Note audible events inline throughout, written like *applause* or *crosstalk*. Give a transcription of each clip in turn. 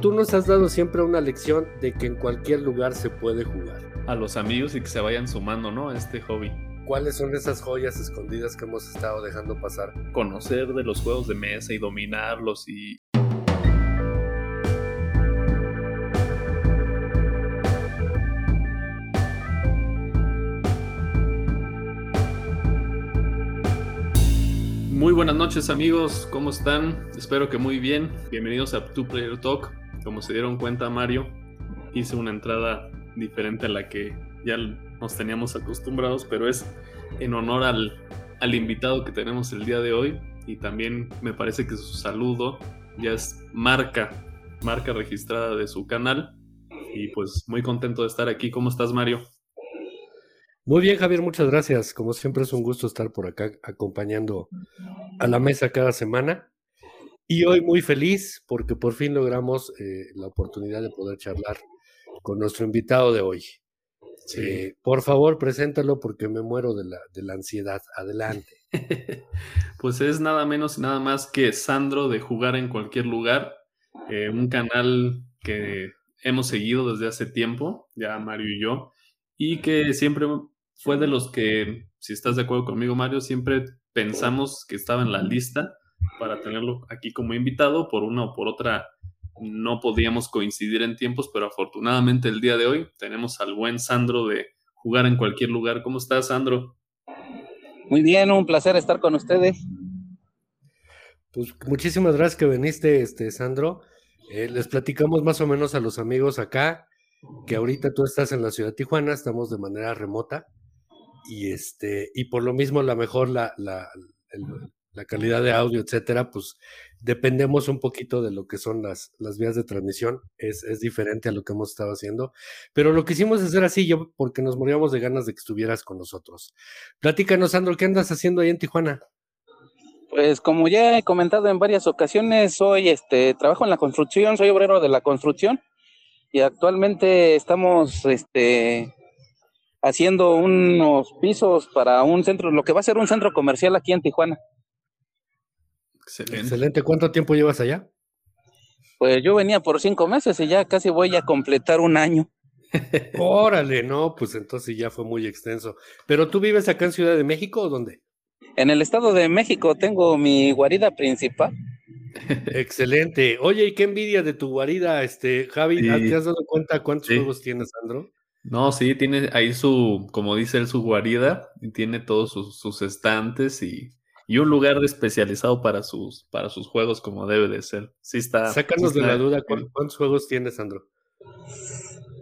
tú nos has dado siempre una lección de que en cualquier lugar se puede jugar. A los amigos y que se vayan sumando, ¿no? A este hobby. ¿Cuáles son esas joyas escondidas que hemos estado dejando pasar? Conocer de los juegos de mesa y dominarlos y Muy buenas noches amigos, ¿cómo están? Espero que muy bien. Bienvenidos a Two Player Talk. Como se dieron cuenta Mario, hice una entrada diferente a la que ya nos teníamos acostumbrados, pero es en honor al, al invitado que tenemos el día de hoy y también me parece que su saludo ya es marca, marca registrada de su canal y pues muy contento de estar aquí. ¿Cómo estás Mario? Muy bien, Javier, muchas gracias. Como siempre es un gusto estar por acá acompañando a la mesa cada semana. Y hoy muy feliz porque por fin logramos eh, la oportunidad de poder charlar con nuestro invitado de hoy. Eh, por favor, preséntalo porque me muero de la, de la ansiedad. Adelante. *laughs* pues es nada menos y nada más que Sandro de Jugar en Cualquier Lugar, eh, un canal que hemos seguido desde hace tiempo, ya Mario y yo, y que siempre fue de los que, si estás de acuerdo conmigo, Mario, siempre pensamos que estaba en la lista para tenerlo aquí como invitado. Por una o por otra no podíamos coincidir en tiempos, pero afortunadamente el día de hoy tenemos al buen Sandro de jugar en cualquier lugar. ¿Cómo estás, Sandro? Muy bien, un placer estar con ustedes. Pues muchísimas gracias que viniste, este, Sandro. Eh, les platicamos más o menos a los amigos acá que ahorita tú estás en la ciudad de Tijuana, estamos de manera remota y este, y por lo mismo la mejor la, la, la calidad de audio, etcétera, pues dependemos un poquito de lo que son las, las vías de transmisión, es, es, diferente a lo que hemos estado haciendo, pero lo quisimos hacer así yo porque nos moríamos de ganas de que estuvieras con nosotros. Platícanos, Sandro, ¿qué andas haciendo ahí en Tijuana? Pues como ya he comentado en varias ocasiones, soy este trabajo en la construcción, soy obrero de la construcción y actualmente estamos este haciendo unos pisos para un centro, lo que va a ser un centro comercial aquí en Tijuana. Excelente. Excelente. ¿Cuánto tiempo llevas allá? Pues yo venía por cinco meses y ya casi voy a completar un año. *laughs* Órale, no, pues entonces ya fue muy extenso. ¿Pero tú vives acá en Ciudad de México o dónde? En el Estado de México tengo mi guarida principal. *laughs* Excelente. Oye, ¿y qué envidia de tu guarida, este, Javi? ¿Te has dado cuenta cuántos juegos tienes, Sandro? No, sí, tiene ahí su, como dice él, su guarida, y tiene todos sus, estantes y, y, un lugar especializado para sus, para sus juegos como debe de ser. Sí está. Sácanos de la duda, ¿cuántos juegos tienes, Sandro?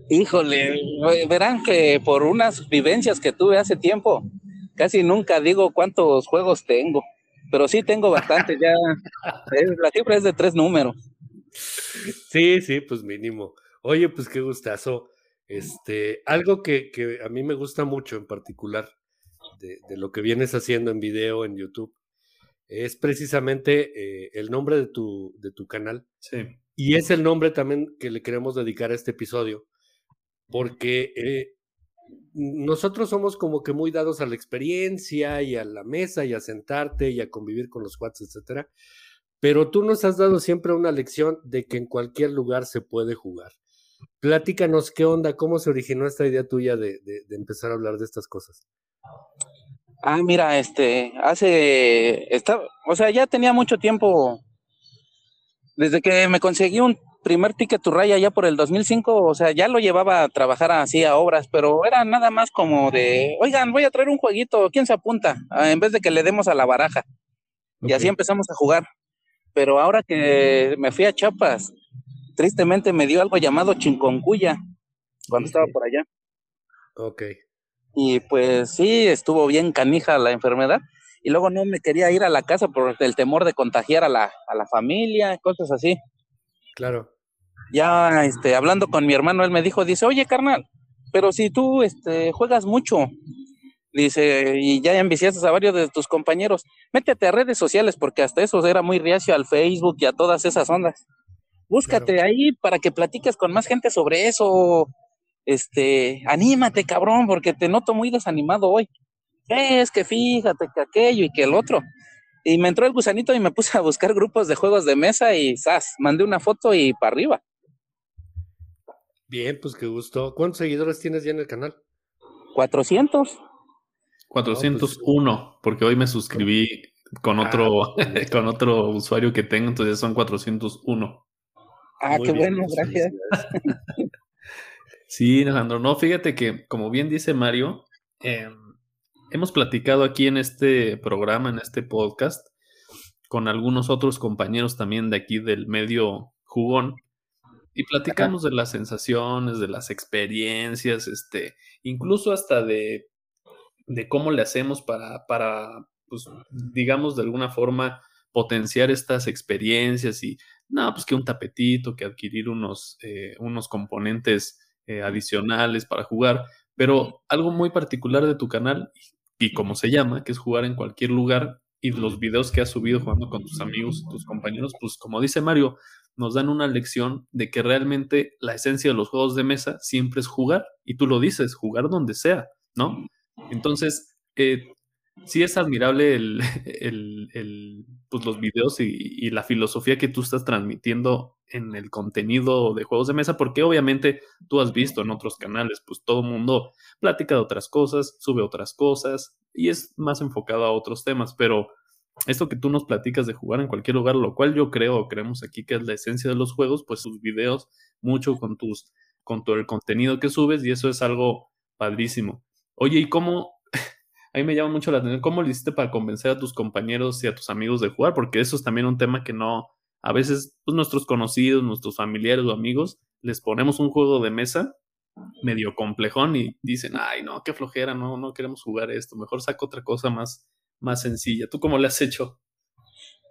Híjole, verán que por unas vivencias que tuve hace tiempo, casi nunca digo cuántos juegos tengo, pero sí tengo bastante, ya *laughs* la cifra es de tres números. Sí, sí, pues mínimo. Oye, pues qué gustazo. Este, algo que, que, a mí me gusta mucho en particular de, de, lo que vienes haciendo en video en YouTube es precisamente eh, el nombre de tu, de tu canal. Sí. Y es el nombre también que le queremos dedicar a este episodio, porque eh, nosotros somos como que muy dados a la experiencia y a la mesa y a sentarte y a convivir con los cuates, etcétera. Pero tú nos has dado siempre una lección de que en cualquier lugar se puede jugar. Platícanos qué onda, cómo se originó esta idea tuya de, empezar a hablar de estas cosas. Ah, mira, este, hace, está, o sea, ya tenía mucho tiempo, desde que me conseguí un primer ticket to raya ya por el 2005, o sea, ya lo llevaba a trabajar así a obras, pero era nada más como de, oigan, voy a traer un jueguito, ¿quién se apunta? Ah, en vez de que le demos a la baraja. Y así empezamos a jugar. Pero ahora que me fui a Chiapas, tristemente me dio algo llamado chinconcuya cuando estaba por allá. Ok. Y pues sí, estuvo bien canija la enfermedad. Y luego no me quería ir a la casa por el temor de contagiar a la, a la familia, cosas así. Claro. Ya, este, hablando con mi hermano, él me dijo, dice, oye, carnal, pero si tú, este, juegas mucho, dice, y ya enviciaste a varios de tus compañeros, métete a redes sociales, porque hasta eso era muy reacio al Facebook y a todas esas ondas. Búscate ahí para que platiques con más gente sobre eso. Este, anímate, cabrón, porque te noto muy desanimado hoy. Es que fíjate que aquello y que el otro. Y me entró el gusanito y me puse a buscar grupos de juegos de mesa y ¡zas! Mandé una foto y para arriba. Bien, pues qué gusto. ¿Cuántos seguidores tienes ya en el canal? 400. 401, porque hoy me suscribí con ah, otro, *laughs* con otro usuario que tengo, entonces son 401. Ah, qué bueno, gracias. *laughs* sí, Alejandro, no, fíjate que, como bien dice Mario, em, hemos platicado aquí en este programa, en este podcast, con algunos otros compañeros también de aquí del medio jugón, y platicamos de las sensaciones, de las experiencias, este, incluso hasta de, de cómo le hacemos para, para, pues, digamos, de alguna forma potenciar estas experiencias y, no, pues que un tapetito, que adquirir unos, eh, unos componentes eh, adicionales para jugar, pero algo muy particular de tu canal y como se llama, que es jugar en cualquier lugar y los videos que has subido jugando con tus amigos y tus compañeros, pues como dice Mario, nos dan una lección de que realmente la esencia de los juegos de mesa siempre es jugar, y tú lo dices, jugar donde sea, ¿no? Entonces, eh, sí es admirable el, *laughs* el, pues los videos y, la filosofía que tú estás transmitiendo en el contenido de juegos de mesa, porque obviamente tú has visto en otros canales, pues todo el mundo platica de otras cosas, sube otras cosas y es más enfocado a otros temas, pero esto que tú nos platicas de jugar en cualquier lugar, lo cual yo creo creemos aquí que es la esencia de los juegos, pues sus videos, mucho con tus, con todo el contenido que subes, y eso es algo padrísimo. Oye, ¿y cómo? *laughs* A mí me llama mucho la atención, ¿cómo lo hiciste para convencer a tus compañeros y a tus amigos de jugar? Porque eso es también un tema que no, a veces, pues nuestros conocidos, nuestros familiares o amigos, les ponemos un juego de mesa medio complejón y dicen, ay, no, qué flojera, no, no queremos jugar esto, mejor saco otra cosa más, más sencilla. ¿Tú cómo le has hecho?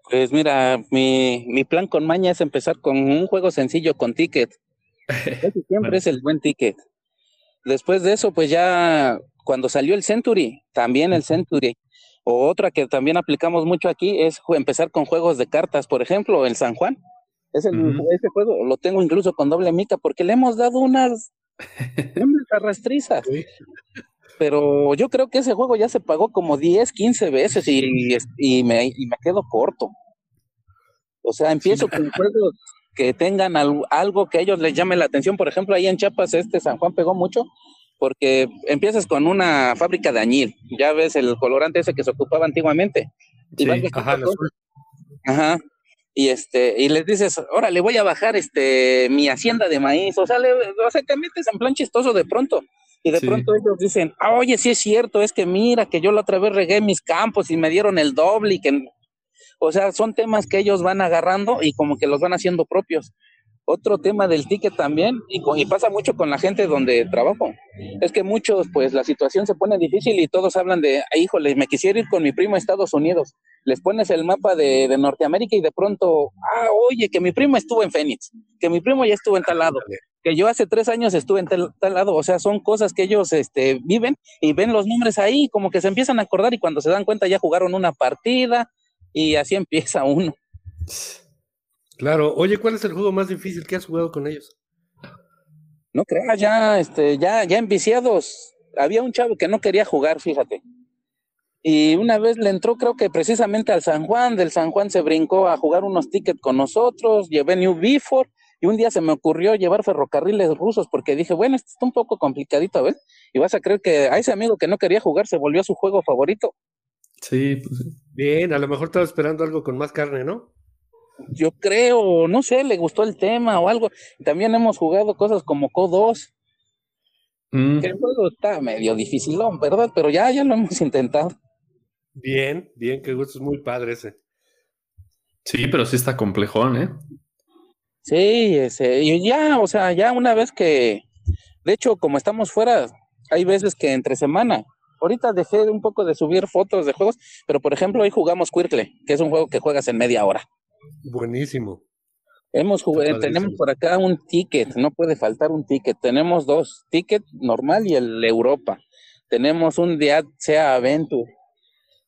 Pues mira, mi, mi plan con Maña es empezar con un juego sencillo con ticket. *laughs* siempre es el buen ticket. Después de eso, pues ya cuando salió el Century, también el Century. O otra que también aplicamos mucho aquí es empezar con juegos de cartas, por ejemplo, el San Juan. Ese, ese juego lo tengo incluso con doble mica porque le hemos dado unas, *laughs* unas arrastrizas. pero yo creo que ese juego ya se pagó como 10, 15 veces y, y, me, y me quedo corto. O sea, empiezo con juegos que tengan algo que a ellos les llame la atención. Por ejemplo, ahí en Chiapas, este San Juan pegó mucho porque empiezas con una fábrica de añil. Ya ves el colorante ese que se ocupaba antiguamente. Y ajá, ajá, y este y les dices, ahora le voy a bajar este mi hacienda de maíz, o sea, le, o sea, te metes en plan chistoso de pronto. Y de pronto ellos dicen, ah, oye, sí es cierto, es que mira, que yo la otra vez regué mis campos y me dieron el doble y que... O sea, son temas que ellos van agarrando y como que los van haciendo propios. Otro tema del ticket también, y, y, pasa mucho con la gente donde trabajo, es que muchos, pues la situación se pone difícil y todos hablan de, híjole, me quisiera ir con mi primo a Estados Unidos. Les pones el mapa de, de, Norteamérica y de pronto, ah, oye, que mi primo estuvo en Phoenix, que mi primo ya estuvo en tal lado, que yo hace tres años estuve en tal, lado. O sea, son cosas que ellos este, viven y ven los nombres ahí, como que se empiezan a acordar y cuando se dan cuenta ya jugaron una partida y así *laughs* empieza uno. Claro. Oye, ¿cuál es el juego más difícil que has jugado con ellos? No creas, ya, este, ya, ya enviciados. Había un chavo que no quería jugar, fíjate. Y una vez le entró, creo que precisamente al San Juan, del San Juan se brincó a jugar unos tickets con nosotros, llevé New Before, y un día se me ocurrió llevar ferrocarriles rusos porque dije, bueno, esto está un poco complicadito, ¿ves? Y vas a creer que a ese amigo que no quería jugar se volvió su juego favorito. Sí, pues Bien, a lo mejor estaba esperando algo con más carne, ¿no? Yo creo, no sé, le gustó el tema o algo. También hemos jugado cosas como Co2. Mm. Que el juego está medio dificilón, ¿verdad? Pero ya, ya lo hemos intentado. Bien, bien, qué gusto, es muy padre ese. Sí, pero sí está complejón, ¿eh? Sí, ese, y ya, o sea, ya una vez que, de hecho, como estamos fuera, hay veces que entre semana, ahorita dejé un poco de subir fotos de juegos, pero por ejemplo hoy jugamos Quirkle, que es un juego que juegas en media hora. Buenísimo. Hemos jugado, tenemos por acá un ticket, no puede faltar un ticket. Tenemos dos, ticket normal y el Europa. Tenemos un día sea Aventure.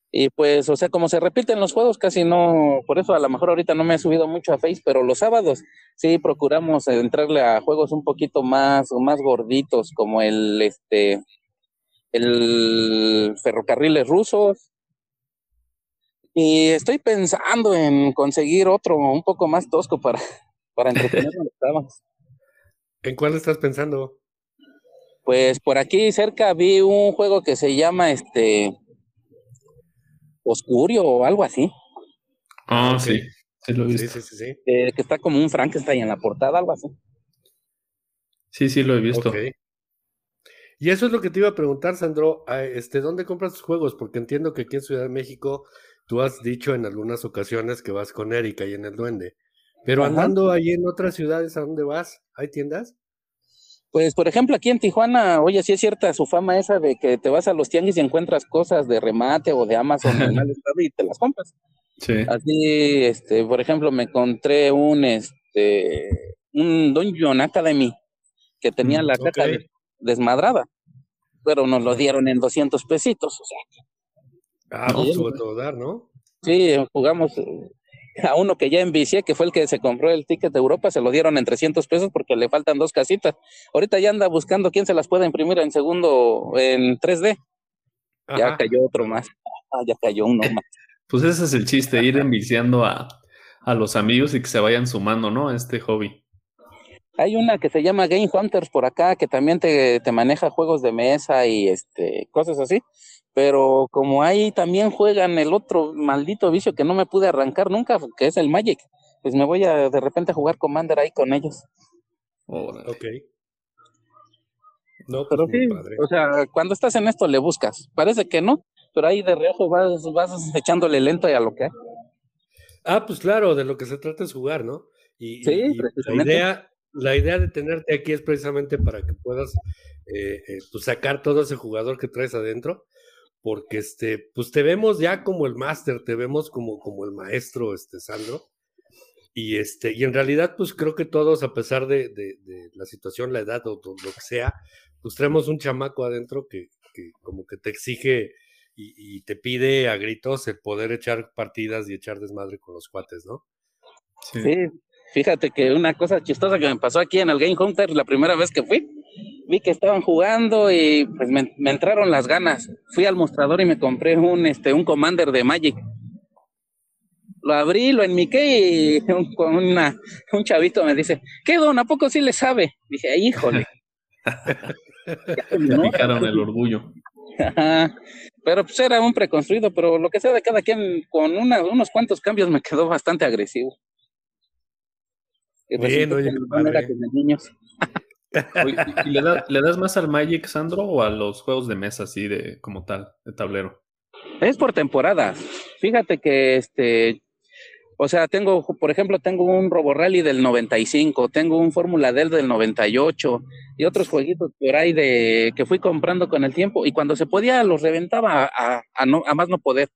Y pues, o sea, como se repiten los juegos, casi no, por eso a lo mejor ahorita no me he subido mucho a Face, pero los sábados sí procuramos entrarle a juegos un poquito más, más gorditos, como el este el ferrocarriles rusos, y estoy pensando en conseguir otro un poco más tosco para, *laughs* para entretener ¿En cuál estás pensando? Pues por aquí cerca vi un juego que se llama este Oscurio o algo así. Ah, sí. Sí, lo he visto. Sí, sí, sí. que está como un Frankenstein en la portada, algo así. Sí, sí, lo he visto. Y eso es lo que te iba a preguntar, Sandro. Ah, este, ¿Dónde compras tus juegos? Porque entiendo que aquí en Ciudad de México tú has dicho en algunas ocasiones que vas con Erika y en el Duende. Pero andando ahí en otras ciudades, ¿a dónde vas? ¿Hay tiendas? Pues, por ejemplo, aquí en Tijuana, oye, sí es cierta su fama esa de que te vas a los tianguis y encuentras cosas de remate o de Amazon en *laughs* mal estado y te las compras. Sí. Así, este, por ejemplo, me encontré un, este, un Dungeon Academy que tenía mm, la caja desmadrada, pero nos lo dieron en 200 pesitos, o sea. Ah, pues todo dar, ¿no? Sí, jugamos eh, a uno que ya envicié, que fue el que se compró el ticket de Europa, se lo dieron en 300 pesos porque le faltan dos casitas. Ahorita ya anda buscando quién se las puede imprimir en segundo, en 3D. Ya cayó otro más. Ah, ya cayó uno más. Pues ese es el chiste, ir enviciando a, a los amigos y que se vayan sumando, ¿no? A este hobby. Hay una que se llama Game Hunters por acá, que también te, te maneja juegos de mesa y este cosas así. Pero como ahí también juegan el otro maldito vicio que no me pude arrancar nunca, que es el Magic, pues me voy a de repente a jugar Commander ahí con ellos. ok. No, pues pero sí, o sea, cuando estás en esto le buscas. Parece que no, pero ahí de reojo vas, vas echándole lento y a lo que hay. Ah, pues claro, de lo que se trata es jugar, ¿no? Y, sí, la idea, la idea de tenerte aquí es precisamente para que puedas eh, eh, pues sacar todo ese jugador que traes adentro, porque este, pues te vemos ya como el máster, te vemos como, como el maestro, este Sandro. Y este, y en realidad, pues creo que todos, a pesar de, la situación, la edad o, lo que sea, pues traemos un chamaco adentro que, como que te exige y, te pide a gritos el poder echar partidas y echar desmadre con los cuates, ¿no? Sí. Fíjate que una cosa chistosa que me pasó aquí en el Game Hunter la primera vez que fui, vi que estaban jugando y pues me, entraron las ganas. Fui al mostrador y me compré un, este, un Commander de Magic. Lo abrí, lo enmiqué y *laughs* con una, un chavito me dice, ¿qué don? ¿A poco sí le sabe? Dije, híjole. *laughs* Le picaron el orgullo. pero pues era un preconstruido, pero lo que sea de cada quien, con unos cuantos cambios me quedó bastante agresivo. Bien, oye, niños. *laughs* ¿Y le, das más al Magic, Sandro, o a los juegos de mesa así de como tal, de tablero? Es por temporada. Fíjate que este, o sea, tengo, por ejemplo, tengo un Robo Rally del 95, tengo un Fórmula del del 98 y otros jueguitos por ahí de que fui comprando con el tiempo y cuando se podía los reventaba a, a, no, a más no poder.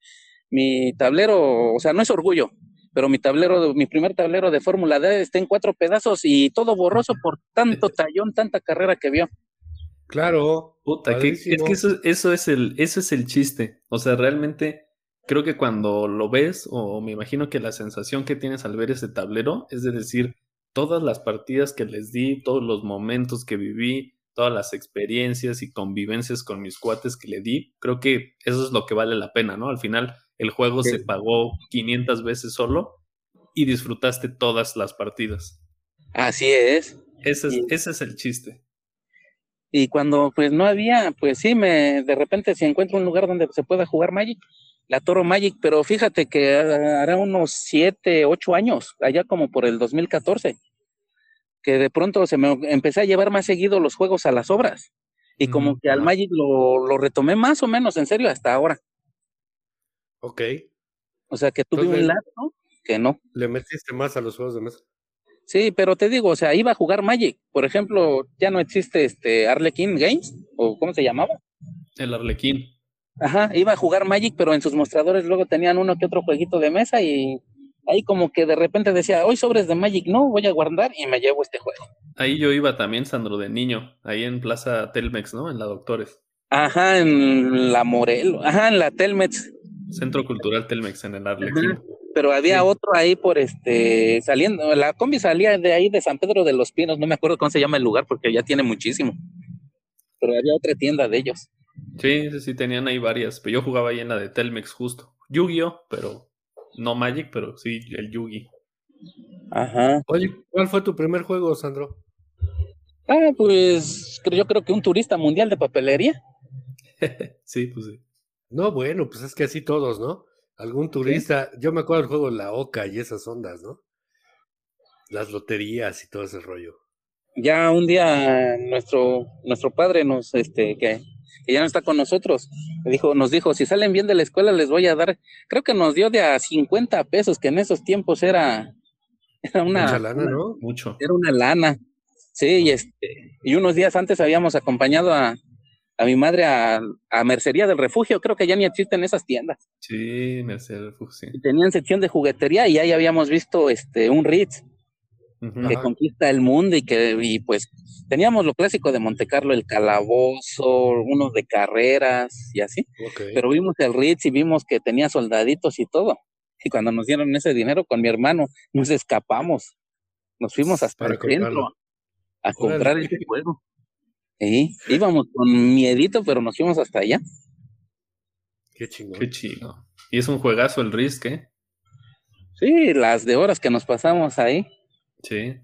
Mi tablero, o sea, no es orgullo, pero mi tablero, mi primer tablero de Fórmula D está en cuatro pedazos y todo borroso por tanto *laughs* tallón, tanta carrera que vio. Claro. Puta, que, es que eso, eso, es el, eso es el chiste. O sea, realmente creo que cuando lo ves, o me imagino que la sensación que tienes al ver ese tablero es de decir, todas las partidas que les di, todos los momentos que viví, todas las experiencias y convivencias con mis cuates que le di, creo que eso es lo que vale la pena, ¿no? Al final el juego se pagó 500 veces solo y disfrutaste todas las partidas. Así es. Ese es, ese es el chiste. Y cuando pues no había, pues sí, me de repente si encuentro un lugar donde se pueda jugar Magic, la Toro Magic, pero fíjate que hará unos 7, 8 años, allá como por el 2014, que de pronto se me empecé a llevar más seguido los juegos a las obras. Y como que al Magic lo, lo retomé más o menos en serio hasta ahora. Ok. O sea, que tuve un lado que no. Le metiste más a los juegos de mesa. Sí, pero te digo, o sea, iba a jugar Magic. Por ejemplo, ya no existe este Arlequín Games, o ¿cómo se llamaba? El Arlequín. Ajá, iba a jugar Magic, pero en sus mostradores luego tenían uno que otro jueguito de mesa y ahí como que de repente decía, hoy sobres de Magic, no, voy a guardar y me llevo este juego. Ahí yo iba también, Sandro, de niño, ahí en Plaza Telmex, ¿no? En la Doctores. Ajá, en la Morelo, ajá, en la Telmex. Centro Cultural Telmex en el Arlequín. Pero había otro ahí por este, saliendo, la combi salía de ahí de San Pedro de los Pinos, no me acuerdo cómo se llama el lugar porque ya tiene muchísimo. Pero había otra tienda de ellos. Sí, sí, tenían ahí varias, pero yo jugaba ahí en la de Telmex justo. Yu-Gi-Oh, pero no Magic, pero sí el Yugi. Ajá. Oye, ¿cuál fue tu primer juego, Sandro? Ah, pues yo creo que un turista mundial de papelería. *laughs* sí, pues sí. No, bueno, pues es que así todos, ¿no? Algún turista, yo me acuerdo del juego La Oca y esas ondas, ¿no? Las loterías y todo ese rollo. Ya un día nuestro, nuestro padre nos, este, que, que ya no está con nosotros, dijo, nos dijo, si salen bien de la escuela les voy a dar, creo que nos dio de a 50 pesos, que en esos tiempos era, era una... Mucha lana, ¿no? Mucho. Era una lana. Sí, y este, y unos días antes habíamos acompañado a, a mi madre a, a, Mercería del Refugio, creo que ya ni existen esas tiendas. Sí, Mercería del Refugio, sí. Y tenían sección de juguetería y ahí habíamos visto este un Ritz uh -huh. que conquista el mundo y que y pues teníamos lo clásico de Monte Carlo, el calabozo, unos de carreras y así. Okay. Pero vimos el Ritz y vimos que tenía soldaditos y todo. Y cuando nos dieron ese dinero con mi hermano, nos escapamos. Nos fuimos hasta Para el centro comprarlo. a comprar Órale. ese juego. Sí, íbamos con miedito, pero nos fuimos hasta allá. Qué chingón. Qué chido. Y es un juegazo el Risk, ¿eh? Sí, las de horas que nos pasamos ahí. Sí.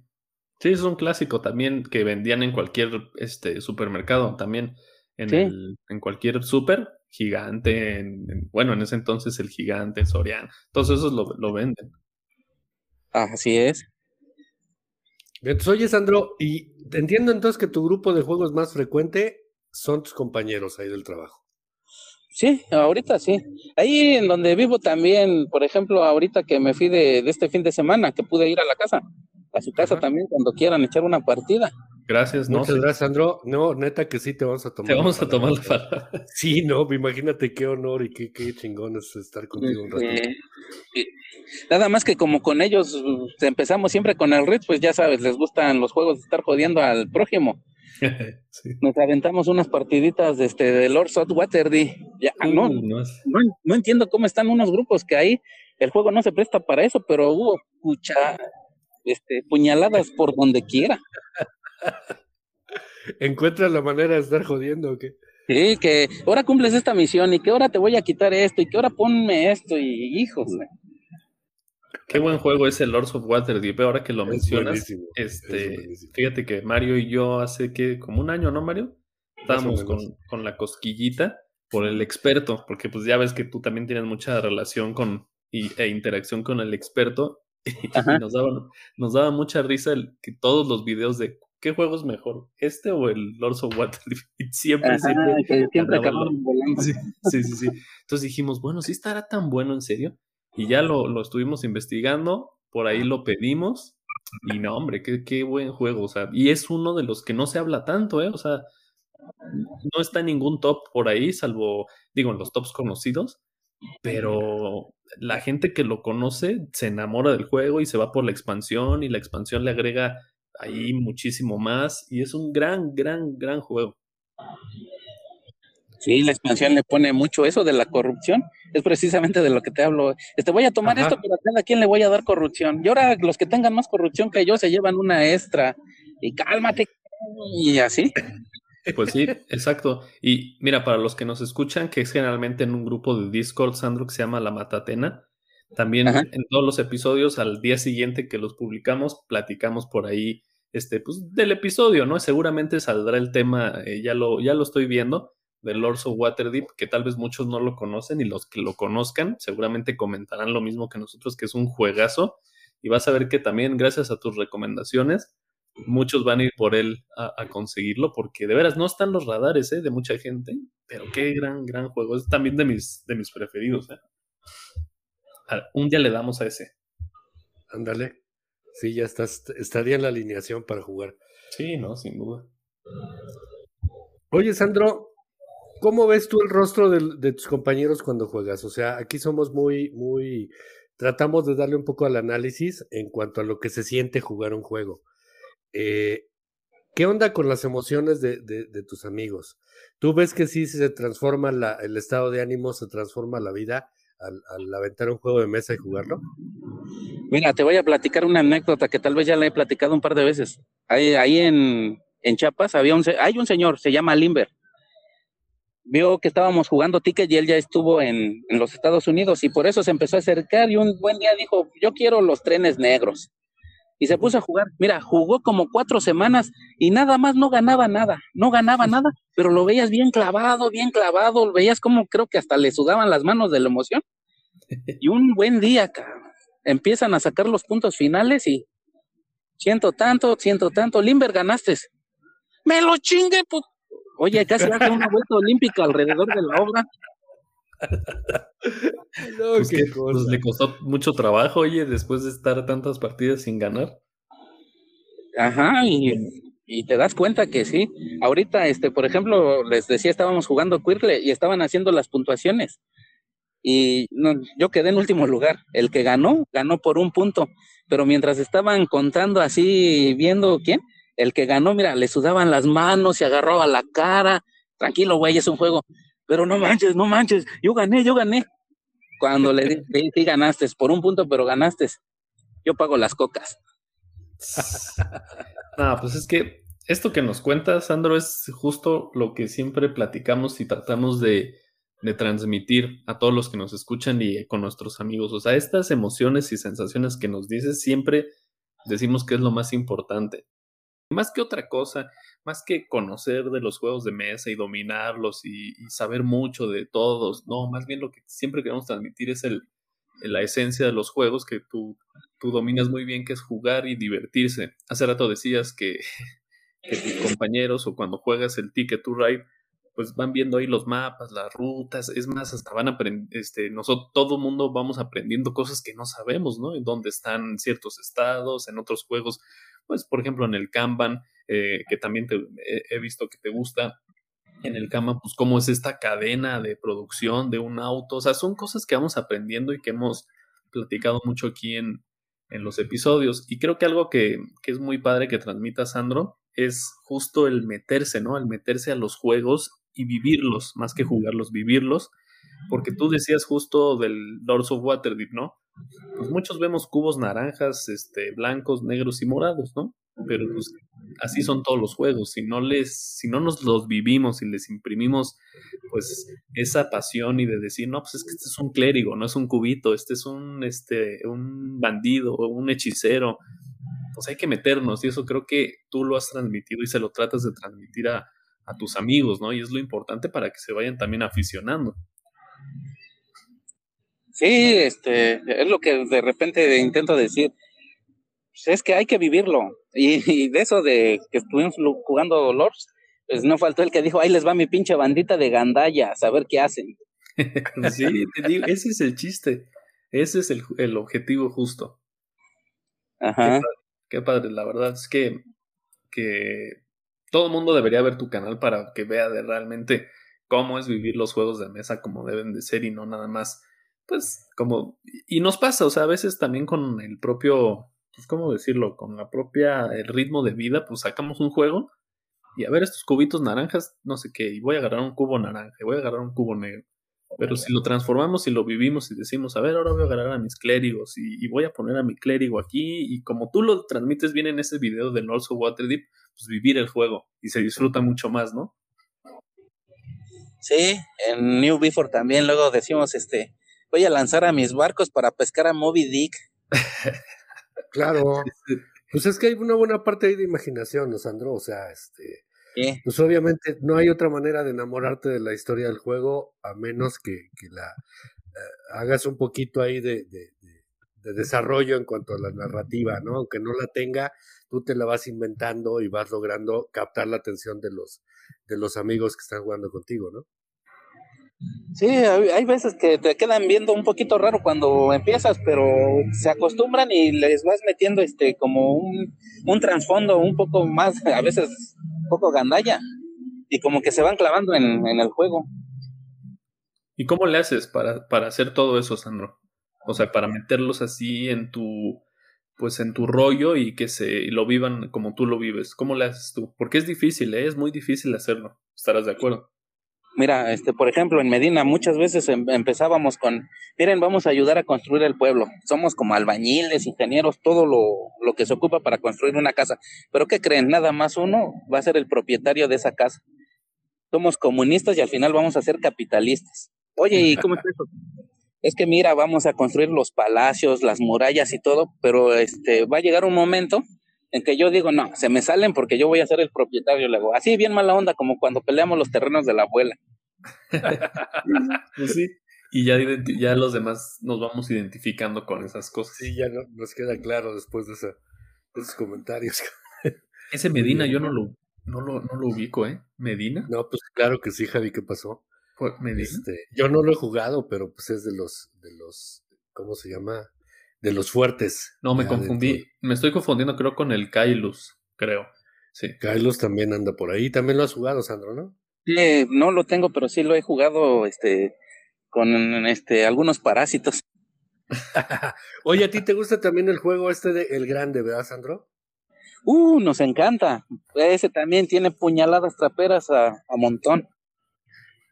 Sí, es un clásico también que vendían en cualquier este, supermercado, también en, Sí. el, en cualquier super gigante, en, en- bueno, en ese entonces el gigante, Sorian, todos esos lo, lo venden. Así es. Entonces, oye, Sandro, y entiendo entonces que tu grupo de juegos más frecuente son tus compañeros ahí del trabajo. Sí, ahorita sí. Ahí en donde vivo también, por ejemplo, ahorita que me fui de, de este fin de semana, que pude ir a la casa, a su casa Ajá. también cuando quieran echar una partida. Gracias, ¿no? Muchas Sí, gracias, Sandro. No, neta que sí te vamos a tomar. Te la vamos a tomar la palabra. *laughs* Sí, no, imagínate qué honor y qué, qué chingón es estar contigo un ratito. Eh, y nada más que como con ellos uh, empezamos siempre con el Ritz, pues ya sabes, les gustan los juegos de estar jodiendo al prójimo. *laughs* sí. Nos aventamos unas partiditas de este de Lord Waterdy. Ya, ah, no, no es- no, no entiendo cómo están unos grupos que ahí el juego no se presta para eso, pero hubo pucha, este, puñaladas por donde quiera. *laughs* ¿Encuentras la manera de estar jodiendo o qué? Sí, que ahora cumples esta misión y que ahora te voy a quitar esto y que ahora ponme esto y hijos. güey. Qué buen juego es el Lords of Waterdeep. Ahora que lo Es mencionas, es este, fíjate que Mario y yo hace que como un año, ¿no, Mario? Estábamos con, con la cosquillita por el experto, porque pues ya ves que tú también tienes mucha relación con y, e interacción con el experto *laughs* y nos daba, nos daba mucha risa el, que todos los videos de qué juego es mejor, este o el Lords of Waterdeep. *laughs* Siempre, Ajá, siempre que siempre sí, sí, sí. Entonces dijimos, bueno, ¿sí estará tan bueno en serio? Y ya lo, lo estuvimos investigando, por ahí lo pedimos, y no, hombre, qué, qué buen juego, o sea, y es uno de los que no se habla tanto, ¿eh? O sea, no está en ningún top por ahí, salvo, digo, en los tops conocidos, pero la gente que lo conoce se enamora del juego y se va por la expansión, y la expansión le agrega ahí muchísimo más, y es un gran, gran, gran juego. Sí, la expansión le pone mucho eso de la corrupción. Es precisamente de lo que te hablo. Este, voy a tomar Ajá. esto, pero a cada quien le voy a dar corrupción. Y ahora los que tengan más corrupción que yo se llevan una extra. Y cálmate. Y así. Pues sí, exacto. Y mira, para los que nos escuchan, que es generalmente en un grupo de Discord, Sandro, que se llama La Matatena, también Ajá. en todos los episodios, al día siguiente que los publicamos, platicamos por ahí, este, pues, del episodio, ¿no? Seguramente saldrá el tema, eh, ya lo, ya lo estoy viendo, del Lords of Waterdeep, que tal vez muchos no lo conocen y los que lo conozcan seguramente comentarán lo mismo que nosotros, que es un juegazo. Y vas a ver que también, gracias a tus recomendaciones, muchos van a ir por él a, a conseguirlo, porque de veras no están los radares ¿eh? de mucha gente, pero qué gran, gran juego. Es también de mis, de mis preferidos. ¿eh? Un día le damos a ese. Ándale. Sí, ya estás, estaría en la alineación para jugar. Sí, no, sin duda. Oye, Sandro, ¿cómo ves tú el rostro de, tus compañeros cuando juegas? O sea, aquí somos muy, muy, tratamos de darle un poco al análisis en cuanto a lo que se siente jugar un juego. Eh, ¿Qué onda con las emociones de, de- de tus amigos? ¿Tú ves que sí se transforma la- el estado de ánimo, se transforma la vida al, aventar un juego de mesa y jugarlo? Mira, te voy a platicar una anécdota que tal vez ya la he platicado un par de veces. Ahí, ahí en, en Chiapas había un, hay un señor, se llama Limber. Vio que estábamos jugando ticket y él ya estuvo en, en los Estados Unidos y por eso se empezó a acercar y un buen día dijo, yo quiero los trenes negros. Y se puso a jugar. Mira, jugó como cuatro semanas y nada más no ganaba nada, no ganaba nada, pero lo veías bien clavado, bien clavado, lo veías como creo que hasta le sudaban las manos de la emoción. *laughs* Y un buen día, empiezan a sacar los puntos finales y siento tanto, siento tanto, Limber ganaste. Me lo chingue, pues. Oye, casi hace una vuelta olímpica alrededor de la obra. *laughs* pues, pues le costó mucho trabajo, oye, después de estar tantas partidas sin ganar. Ajá, y, te das cuenta que sí. Ahorita, este, por ejemplo, les decía, estábamos jugando Quirle y estaban haciendo las puntuaciones. Y no, yo quedé en último lugar. El que ganó, ganó por un punto. Pero mientras estaban contando así, viendo quién, el que ganó, mira, le sudaban las manos, se agarró a la cara. Tranquilo, güey, es un juego pero no manches, no manches, yo gané, yo gané. Cuando le dije, *laughs* sí, ganaste, por un punto, pero ganaste, yo pago las cocas. *laughs* Ah, pues es que esto que nos cuenta, Sandro, es justo lo que siempre platicamos y tratamos de, de transmitir a todos los que nos escuchan y con nuestros amigos. O sea, estas emociones y sensaciones que nos dices, siempre decimos que es lo más importante. Más que otra cosa, más que conocer de los juegos de mesa y dominarlos y, saber mucho de todos, no, más bien lo que siempre queremos transmitir es el, la esencia de los juegos que tú, tú dominas muy bien, que es jugar y divertirse. Hace rato decías que, *laughs* que tus compañeros o cuando juegas el Ticket to Ride, pues van viendo ahí los mapas, las rutas, es más, hasta van aprendiendo, este, nosotros, todo mundo vamos aprendiendo cosas que no sabemos, ¿no? En dónde están ciertos estados, en otros juegos, pues, por ejemplo, en el Kanban, eh, que también te, he visto que te gusta en el cama, pues cómo es esta cadena de producción de un auto. O sea, son cosas que vamos aprendiendo y que hemos platicado mucho aquí en, en los episodios. Y creo que algo que, que, es muy padre que transmita Sandro es justo el meterse, ¿no? El meterse a los juegos y vivirlos, más que jugarlos, vivirlos. Porque tú decías justo del Lords of Waterdeep, ¿no? Pues muchos vemos cubos naranjas, este, blancos, negros y morados, ¿no? Pero pues así son todos los juegos. Si no les, si no nos los vivimos y les imprimimos, pues, esa pasión y de decir, no, pues es que este es un clérigo, no es un cubito, este es un, este, un bandido o un hechicero. Pues hay que meternos, y eso creo que tú lo has transmitido y se lo tratas de transmitir a, a tus amigos, ¿no? Y es lo importante para que se vayan también aficionando. Sí, este, es lo que de repente intento decir pues, es que hay que vivirlo. Y, de eso de que estuvimos jugando Lords, pues no faltó el que dijo, ahí les va mi pinche bandita de gandallas, a ver qué hacen. *laughs* sí, te digo, ese es el chiste. Ese es el, objetivo justo. Ajá. Qué padre, la verdad es que, que todo el mundo debería ver tu canal para que vea de realmente cómo es vivir los juegos de mesa como deben de ser y no nada más, pues como... Y nos pasa, o sea, a veces también con el propio pues, ¿cómo decirlo? Con la propia, el ritmo de vida, pues sacamos un juego y a ver estos cubitos naranjas, no sé qué, y voy a agarrar un cubo naranja, y voy a agarrar un cubo negro. Pero si lo transformamos y lo vivimos y decimos, a ver, ahora voy a agarrar a mis clérigos y, voy a poner a mi clérigo aquí, y como tú lo transmites bien en ese video de North of Waterdeep, pues vivir el juego y se disfruta mucho más, ¿no? Sí, en New Before también luego decimos, este, voy a lanzar a mis barcos para pescar a Moby Dick. *laughs* Claro. Pues es que hay una buena parte ahí de imaginación, ¿no, Sandro? O sea, este. Pues obviamente no hay otra manera de enamorarte de la historia del juego a menos que, la eh, hagas un poquito ahí de, de, desarrollo en cuanto a la narrativa, ¿no? Aunque no la tenga, tú te la vas inventando y vas logrando captar la atención de los, de los amigos que están jugando contigo, ¿no? Sí, hay veces que te quedan viendo un poquito raro cuando empiezas, pero se acostumbran y les vas metiendo este como un, un trasfondo un poco más, *laughs* a veces un poco gandalla, y como que se van clavando en, el juego. ¿Y cómo le haces para, para hacer todo eso, Sandro? O sea, para meterlos así en tu, pues en tu rollo y que se lo vivan como tú lo vives. ¿Cómo le haces tú? Porque es difícil, ¿eh? es muy difícil hacerlo. ¿Estarás de acuerdo? Mira, este, por ejemplo, en Medina muchas veces em, empezábamos con, miren, vamos a ayudar a construir el pueblo. Somos como albañiles, ingenieros, todo lo, lo que se ocupa para construir una casa. Pero ¿qué creen? Nada más uno va a ser el propietario de esa casa. Somos comunistas y al final vamos a ser capitalistas. Oye, ¿y cómo es eso? es que mira, vamos a construir los palacios, las murallas y todo, pero este va a llegar un momento en que yo digo, no, se me salen porque yo voy a ser el propietario, luego, así bien mala onda, como cuando peleamos los terrenos de la abuela. pues sí, y ya, ya los demás nos vamos identificando con esas cosas. Sí, ya nos queda claro después de, esos comentarios. *laughs* Ese Medina yo no lo, no lo, no lo ubico, ¿eh? ¿Medina? No, pues claro que sí, Javi, ¿qué pasó? ¿Medina? Este, yo no lo he jugado, pero pues es de los, de los, ¿cómo se llama? De los fuertes. No, me confundí. Me estoy confundiendo, creo, con el Kailus, creo. Sí. Kailus también anda por ahí. También lo has jugado, Sandro, ¿no? Sí, no lo tengo, pero sí lo he jugado, este, con este, algunos parásitos. *laughs* Oye, ¿a ti te gusta también el juego este de El Grande, verdad, Sandro? Uh, nos encanta. Ese también tiene puñaladas traperas a, a montón.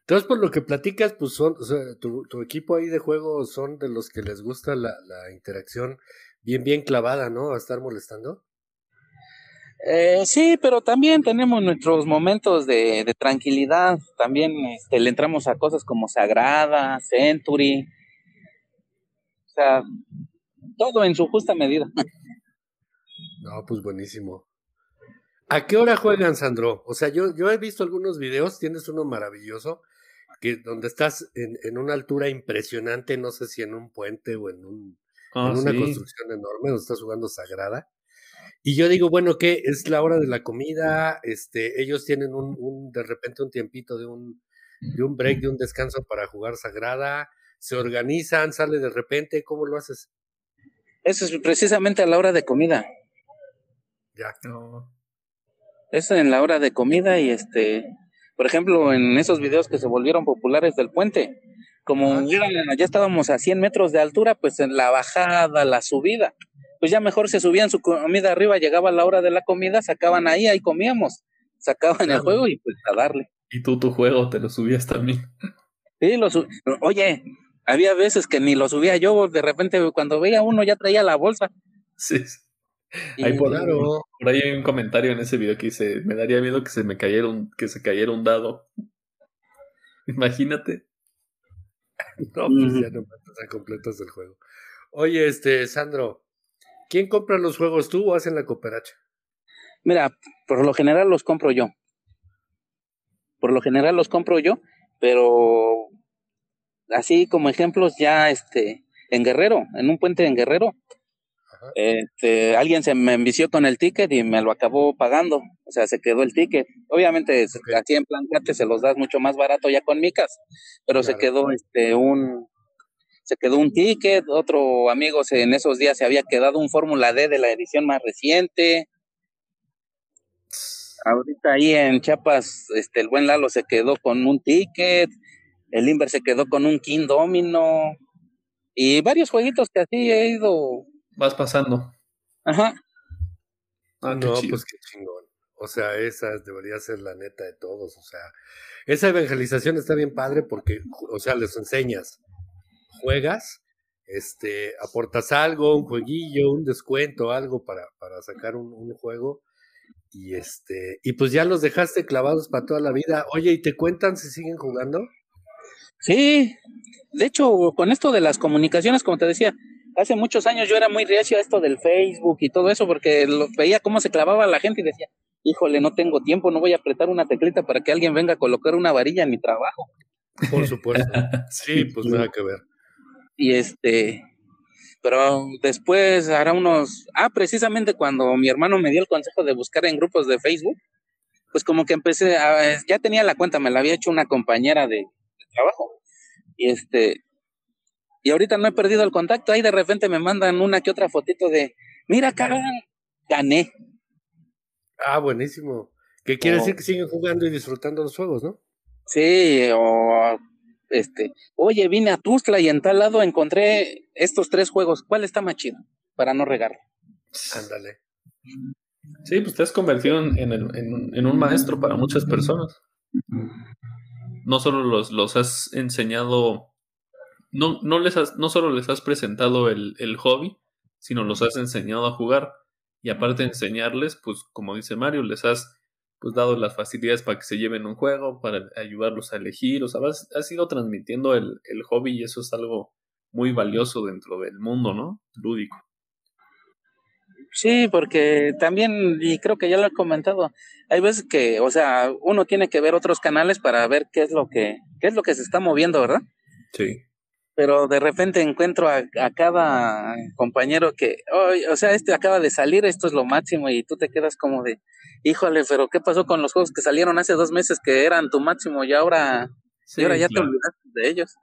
Entonces, por lo que platicas, pues son, tu, equipo ahí de juego son de los que les gusta la, interacción bien, bien clavada, ¿no? A estar molestando. Eh, sí, pero también tenemos nuestros momentos de, tranquilidad. También este, le entramos a cosas como Sagrada, Century. O sea, todo en su justa medida. No, pues buenísimo. ¿A qué hora juegan, Sandro? O sea, yo, yo he visto algunos videos, tienes uno maravilloso, que donde estás en, en una altura impresionante, no sé si en un puente o en, un, ah, en una construcción enorme, donde estás jugando Sagrada. Y yo digo, bueno, ¿qué? Es la hora de la comida, este, ellos tienen un, un de repente un tiempito de un, de un break, de un descanso para jugar Sagrada, se organizan, sale de repente, ¿cómo lo haces? Eso es precisamente a la hora de comida. Ya. No. Es en la hora de comida y este, por ejemplo, en esos videos que se volvieron populares del puente, como ya, estábamos a 100 metros de altura, pues en la bajada, la subida, pues ya mejor se subían su comida arriba, llegaba la hora de la comida, sacaban ahí, ahí comíamos, sacaban el juego y pues a darle. Y tú tu juego te lo subías también. Sí, lo Oye, había veces que ni lo subía yo, de repente cuando veía uno ya traía la bolsa. Sí. Hay por, ahí hay un comentario en ese video que dice, me daría miedo que se me cayera un, que se cayera un dado. *laughs* Imagínate. *laughs* No, pues ya no me completas el juego. Oye, este, Sandro, ¿quién compra los juegos tú o hacen la cooperacha? Mira, por lo general los compro yo. Por lo general los compro yo, pero así como ejemplos ya este en Guerrero, en un puente en Guerrero, este, alguien se me envició con el ticket y me lo acabó pagando, o sea, se quedó el ticket. Obviamente, aquí en Plancate se los das mucho más barato ya con micas, pero se quedó este un se quedó un ticket, otro amigo se, en esos días se había quedado un Fórmula D de la edición más reciente. Ahorita ahí en Chiapas, este, el buen Lalo se quedó con un ticket, el Inver se quedó con un King Domino y varios jueguitos que así he ido vas pasando. Ajá. Ah, no, pues qué chingón. O sea, esa debería ser la neta de todos. O sea, esa evangelización está bien padre porque, o sea, les enseñas, juegas, este, aportas algo, un jueguillo, un descuento, algo para, para sacar un, un juego. Y este, y pues ya los dejaste clavados para toda la vida. Oye, ¿y te cuentan si siguen jugando? Sí, de hecho, con esto de las comunicaciones, como te decía, hace muchos años yo era muy reacio a esto del Facebook y todo eso, porque veía cómo se clavaba la gente y decía, híjole, no tengo tiempo, no voy a apretar una teclita para que alguien venga a colocar una varilla en mi trabajo. Por supuesto. *laughs* sí, pues nada que ver. Y este, pero después hará unos, ah, precisamente cuando mi hermano me dio el consejo de buscar en grupos de Facebook, pues como que empecé, a, ya tenía la cuenta, me la había hecho una compañera de, de trabajo. Y este, y ahorita no he perdido el contacto. Ahí de repente me mandan una que otra fotito de, mira, cabrón, gané. Ah, buenísimo. ¿Qué quiere decir que siguen jugando y disfrutando los juegos, no? Sí, o este, oye, vine a Tuzla y en tal lado encontré estos tres juegos. ¿Cuál está más chido? Para no regarlo. Ándale. Sí, pues te has convertido en, en, un maestro para muchas personas. No solo los, los has enseñado no, no, les has, no solo les has presentado el, el, hobby, sino los has enseñado a jugar. Y aparte de enseñarles, pues como dice Mario, les has pues dado las facilidades para que se lleven un juego, para ayudarlos a elegir. O sea, has, has ido transmitiendo el, el, hobby y eso es algo muy valioso dentro del mundo, ¿no? Lúdico. Sí, porque también, y creo que ya lo he comentado, hay veces que, o sea, uno tiene que ver otros canales para ver qué es lo que, qué es lo que se está moviendo, ¿verdad? Sí. Pero de repente encuentro a, cada compañero que, o sea, este acaba de salir, esto es lo máximo, y tú te quedas como de, híjole, pero ¿qué pasó con los juegos que salieron hace dos meses que eran tu máximo y ahora, y ahora ya te olvidaste de ellos?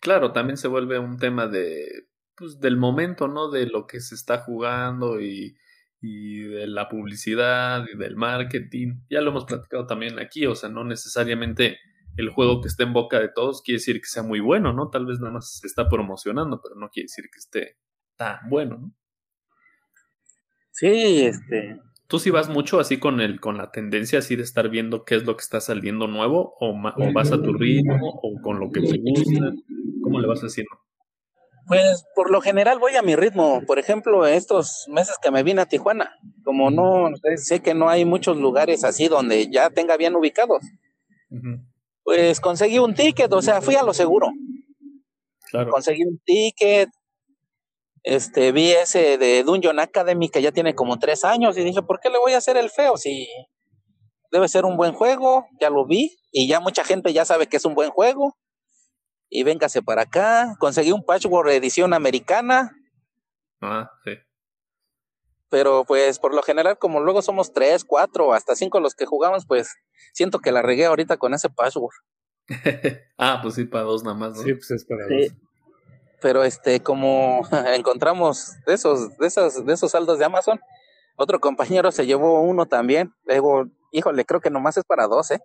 Claro, también se vuelve un tema de pues, del momento, ¿no? De lo que se está jugando y, y de la publicidad y del marketing. Ya lo hemos platicado también aquí, o sea, no necesariamente el juego que esté en boca de todos quiere decir que sea muy bueno, ¿no? Tal vez nada más se está promocionando, pero no quiere decir que esté tan bueno, ¿no? Sí, este. ¿Tú sí vas mucho así con el, con la tendencia así de estar viendo qué es lo que está saliendo nuevo? ¿O, o vas a tu ritmo? ¿O con lo que te gusta? ¿Cómo le vas haciendo? Pues por lo general voy a mi ritmo. Por ejemplo, estos meses que me vine a Tijuana, como no sé que no hay muchos lugares así donde ya tenga bien ubicados, pues conseguí un ticket, o sea, fui a lo seguro. Claro. Conseguí un ticket, este, vi ese de Dungeon Academy que ya tiene como tres años y dije, ¿por qué le voy a hacer el feo si debe ser un buen juego? Ya lo vi y ya mucha gente ya sabe que es un buen juego y véngase para acá. Conseguí un patchwork edición americana. Ah, sí. Pero pues por lo general, como luego somos tres, cuatro, hasta cinco los que jugamos, pues siento que la regué ahorita con ese patchwork. *laughs* ah, pues sí, para dos nada más, ¿no? Sí, pues es para dos. Pero este, como *laughs* encontramos de esos, de esos, de esos saldos de Amazon, otro compañero se llevó uno también. Le digo, híjole, creo que nomás es para dos, ¿eh?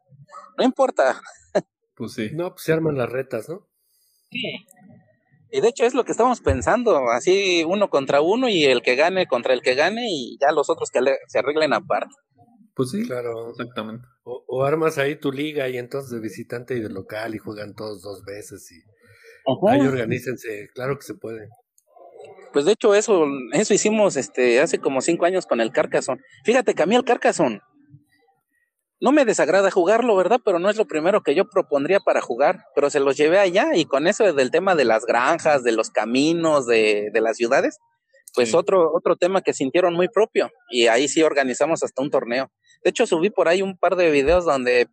No importa. *laughs* Pues sí. No, pues se arman las retas, ¿no? Y de hecho es lo que estamos pensando, así uno contra uno y el que gane contra el que gane y ya los otros que se arreglen aparte. Pues sí, claro. Exactamente. O, armas ahí tu liga y entonces de visitante y de local y juegan todos dos veces y ahí organícense, claro que se puede. Pues de hecho eso, eso hicimos este hace como cinco años con el Carcassonne. Fíjate que a mí el Carcassonne no me desagrada jugarlo, ¿verdad? Pero no es lo primero que yo propondría para jugar, pero se los llevé allá y con eso del tema de las granjas, de los caminos, de, de las ciudades, pues otro, otro tema que sintieron muy propio y ahí sí organizamos hasta un torneo. De hecho, subí por ahí un par de videos donde,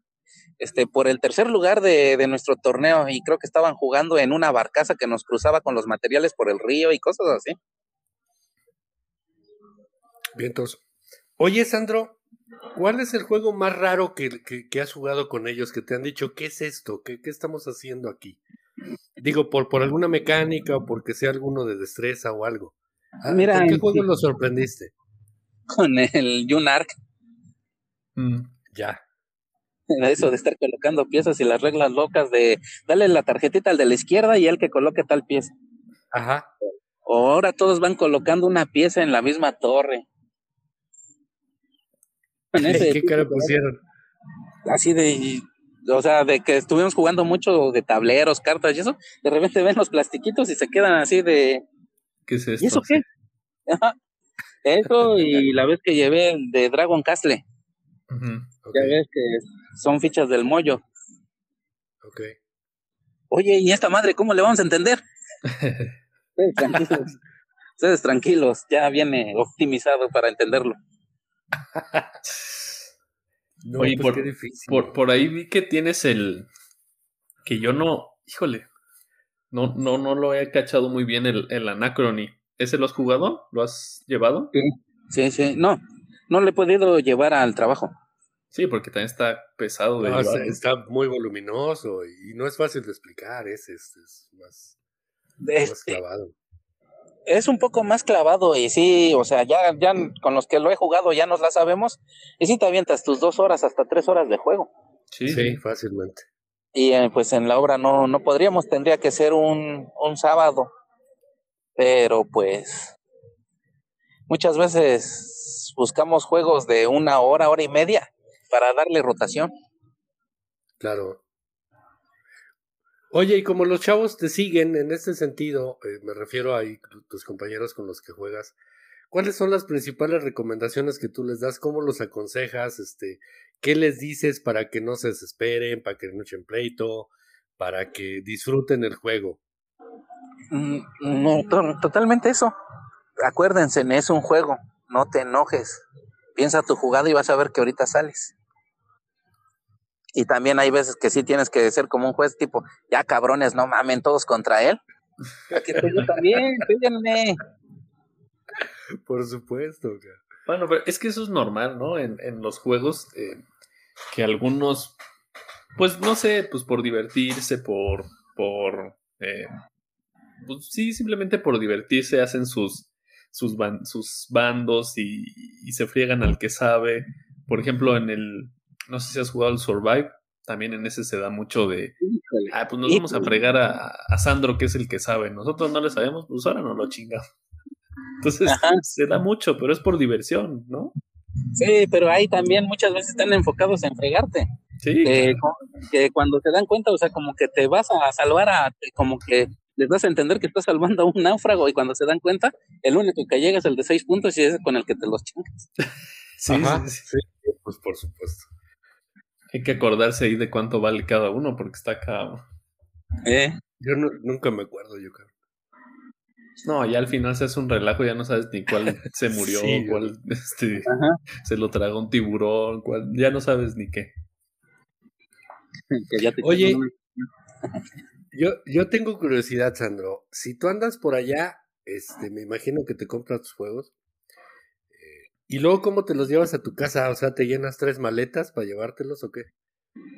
este, por el tercer lugar de, de nuestro torneo y creo que estaban jugando en una barcaza que nos cruzaba con los materiales por el río y cosas así. Bien, entonces. Oye, Sandro, ¿Cuál es el juego más raro que, has jugado con ellos? Que te han dicho, ¿qué es esto? ¿Qué, estamos haciendo aquí? Digo, por, por alguna mecánica o porque sea alguno de destreza o algo. Ah, Mira, ¿Con qué juego lo sorprendiste? Con el Junark. Mm, ya. Eso de estar colocando piezas y las reglas locas de darle la tarjetita al de la izquierda y el que coloque tal pieza. Ajá. O ahora todos van colocando una pieza en la misma torre. *laughs* ¿Qué cara pusieron? Así de, o sea, de que estuvimos jugando mucho de tableros, cartas y eso, de repente ven los plastiquitos y se quedan así de... ¿Qué es esto? ¿Y eso qué? *laughs* Eso y la vez que llevé de Dragon Castle. Ya ves que son fichas del mollo. Ok. Oye, ¿y esta madre cómo le vamos a entender? *laughs* Ustedes tranquilos. Ustedes tranquilos, ya viene optimizado para entenderlo. *laughs* Oye, pues por, por, ahí vi que tienes el. Que yo no. Híjole. No, no, no lo he cachado muy bien el, el Anacrony. ¿Ese lo has jugado? ¿Lo has llevado? Sí, sí, No, no le he podido llevar al trabajo. Sí, porque también está pesado de Está muy voluminoso y no es fácil de explicar. Es, es, más, más este, clavado es un poco más clavado y sí, o sea, ya, ya con los que lo he jugado ya nos la sabemos. Y sí te avientas tus dos horas hasta tres horas de juego. Sí, sí, fácilmente. Y eh, pues en la obra no, no podríamos, tendría que ser un, un sábado. Pero pues muchas veces buscamos juegos de una hora, hora y media para darle rotación. Claro. Oye, y como los chavos te siguen en este sentido, eh, me refiero a tus compañeros con los que juegas, ¿cuáles son las principales recomendaciones que tú les das? ¿Cómo los aconsejas? Este, ¿Qué les dices para que no se desesperen, para que no echen pleito, para que disfruten el juego? Mm, no, totalmente eso. Acuérdense, es un juego, no te enojes. Piensa tu jugada y vas a ver que ahorita sales. Y también hay veces que sí tienes que ser como un juez tipo, ya cabrones, no mamen todos contra él. Aquí estoy yo también, *laughs* pídenme. Por supuesto. Bueno, pero es que eso es normal, ¿no? En, los juegos, eh, que algunos, pues no sé, pues por divertirse, por, por, eh, pues sí, simplemente por divertirse hacen sus, sus, sus bandos y, y, se friegan al que sabe. Por ejemplo, en el, no sé si has jugado al Survive, también en ese se da mucho de, ah, pues nos vamos a fregar a, a, Sandro, que es el que sabe. Nosotros no le sabemos, pues ahora no lo chingamos. *laughs* Entonces se da mucho, pero es por diversión, ¿no? Sí, pero ahí también muchas veces están enfocados en fregarte. Sí. Que, cuando te dan cuenta, o sea, como que te vas a salvar a, como que les das a entender que estás salvando a un náufrago y cuando se dan cuenta, el único que llega es el de seis puntos y es con el que te los chingas. *laughs* sí, sí, pues por supuesto. Hay que acordarse ahí de cuánto vale cada uno porque está acá. ¿Eh? Yo nunca me acuerdo, yo creo. No, ya al final se hace un relajo, ya no sabes ni cuál se *laughs* murió, cuál este, se lo tragó un tiburón, cuál, ya no sabes ni qué. *laughs* Oye, yo, yo tengo curiosidad, Sandro. Si tú andas por allá, este, me imagino que te compras tus juegos. Eh, ¿Y luego cómo te los llevas a tu casa? O sea, ¿te llenas tres maletas para llevártelos o qué?